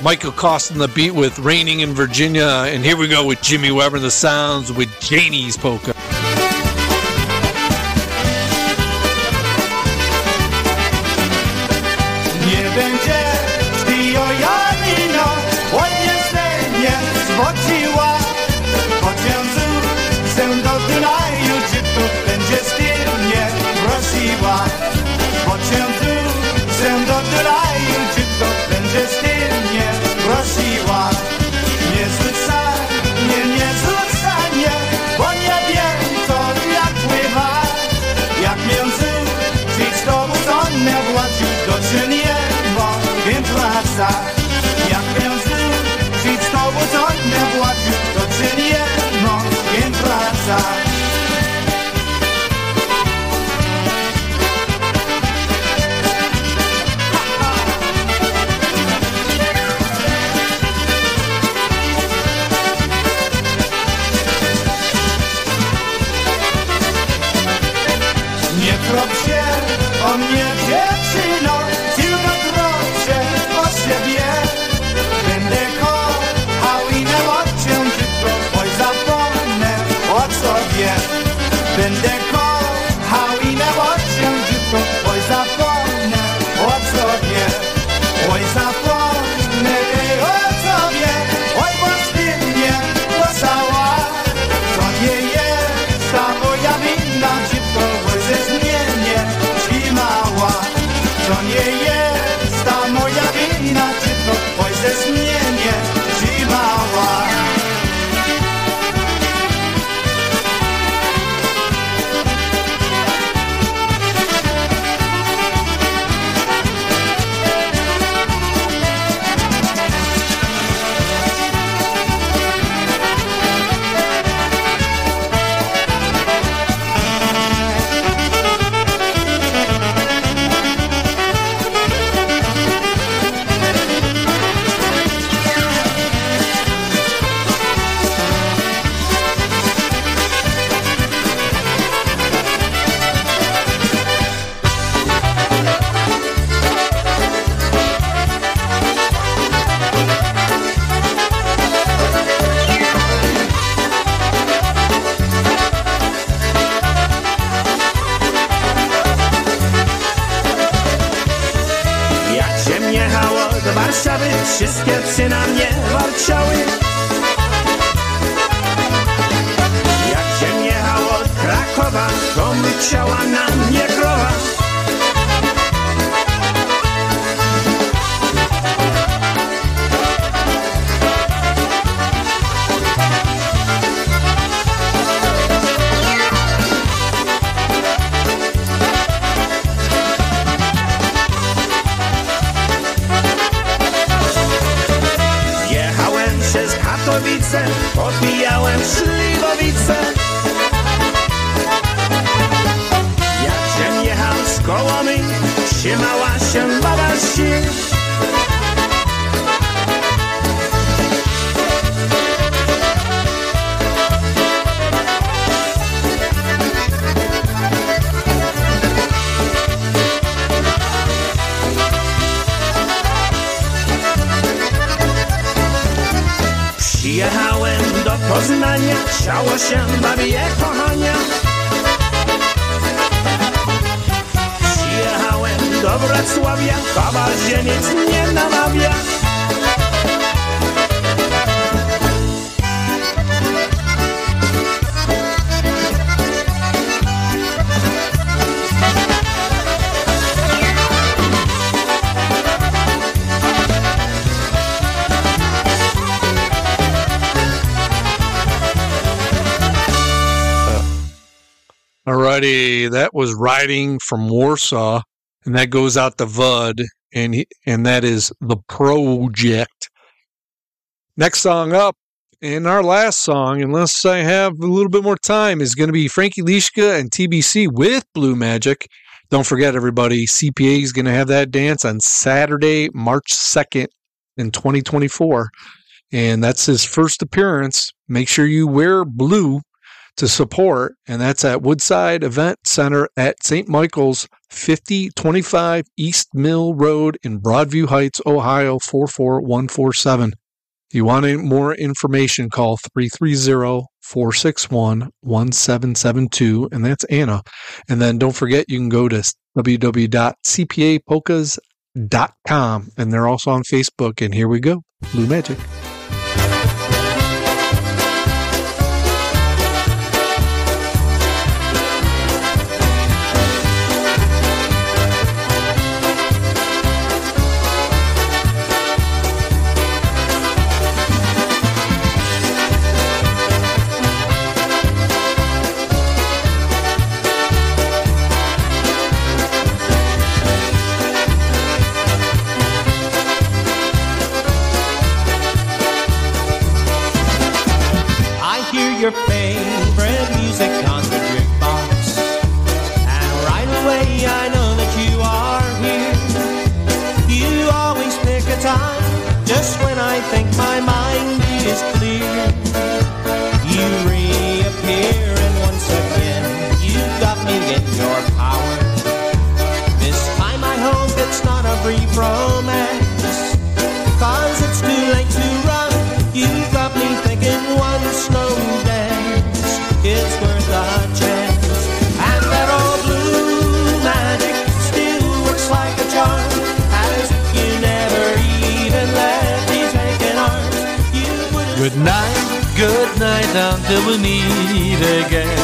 Michael Costin the beat with Raining in Virginia. And here we go with Jimmy Weber and the sounds with Janie's Polka. Was riding from Warsaw, and that goes out to Vud, and he, and that is the project. Next song up, and our last song, unless I have a little bit more time, is going to be Frankie Lishka and TBC with Blue Magic. Don't forget, everybody, CPA is going to have that dance on Saturday, March 2nd in 2024. And that's his first appearance. Make sure you wear blue to support, and that's at Woodside Event Center at St. Michael's, 5025 East Mill Road in Broadview Heights, Ohio, 44147. If you want any more information, call 330 461 1772, and that's Anna. And then don't forget, you can go to www.cpapolkas.com, and they're also on Facebook. And here we go Blue Magic. Your favorite music on the jukebox, and right away I know that you are here. You always pick a time just when I think my mind is clear. You reappear, and once again you've got me in your power. This time I hope it's not a brief Good night, good night until we meet again.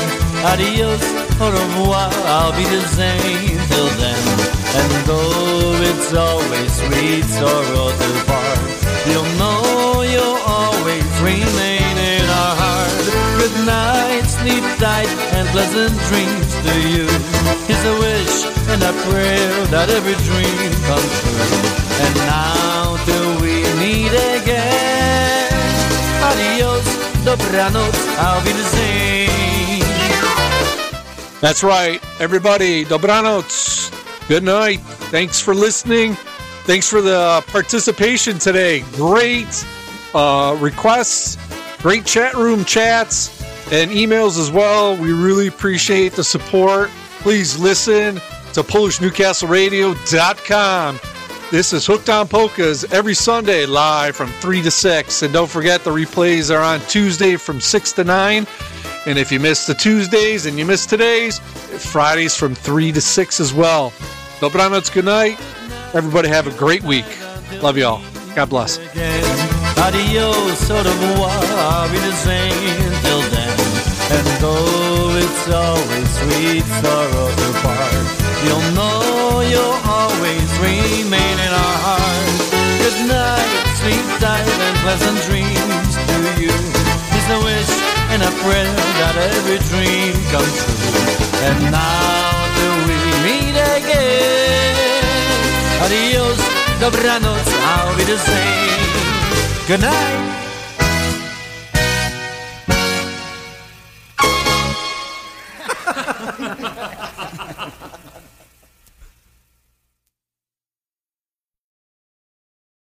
Adios, au revoir, I'll be the same till then. And though it's always sweet sorrow to part, you'll know you'll always remain in our heart. Good night, sleep tight, and pleasant dreams to you. Here's a wish and a prayer that every dream comes true. And now till we meet again. Adios, dobranoc, the same. That's right, everybody. Dobranoc. Good night. Thanks for listening. Thanks for the participation today. Great uh, requests, great chat room chats, and emails as well. We really appreciate the support. Please listen to PolishNewcastleRadio.com. This is Hooked on Polkas every Sunday live from 3 to 6. And don't forget the replays are on Tuesday from 6 to 9. And if you missed the Tuesdays and you missed today's, Fridays from 3 to 6 as well. Dobranoc, good night. Everybody have a great week. Love y'all. God bless. Adios, au revoir, be the same then. And though it's always sweet sorrow to part, you'll know you'll always remain in our hearts. Good night, sleep tight, and pleasant dreams to you. Is the wish and a prayer that every dream comes true. And now do we meet again? Adios, dobranoc, I'll be the same. Good night.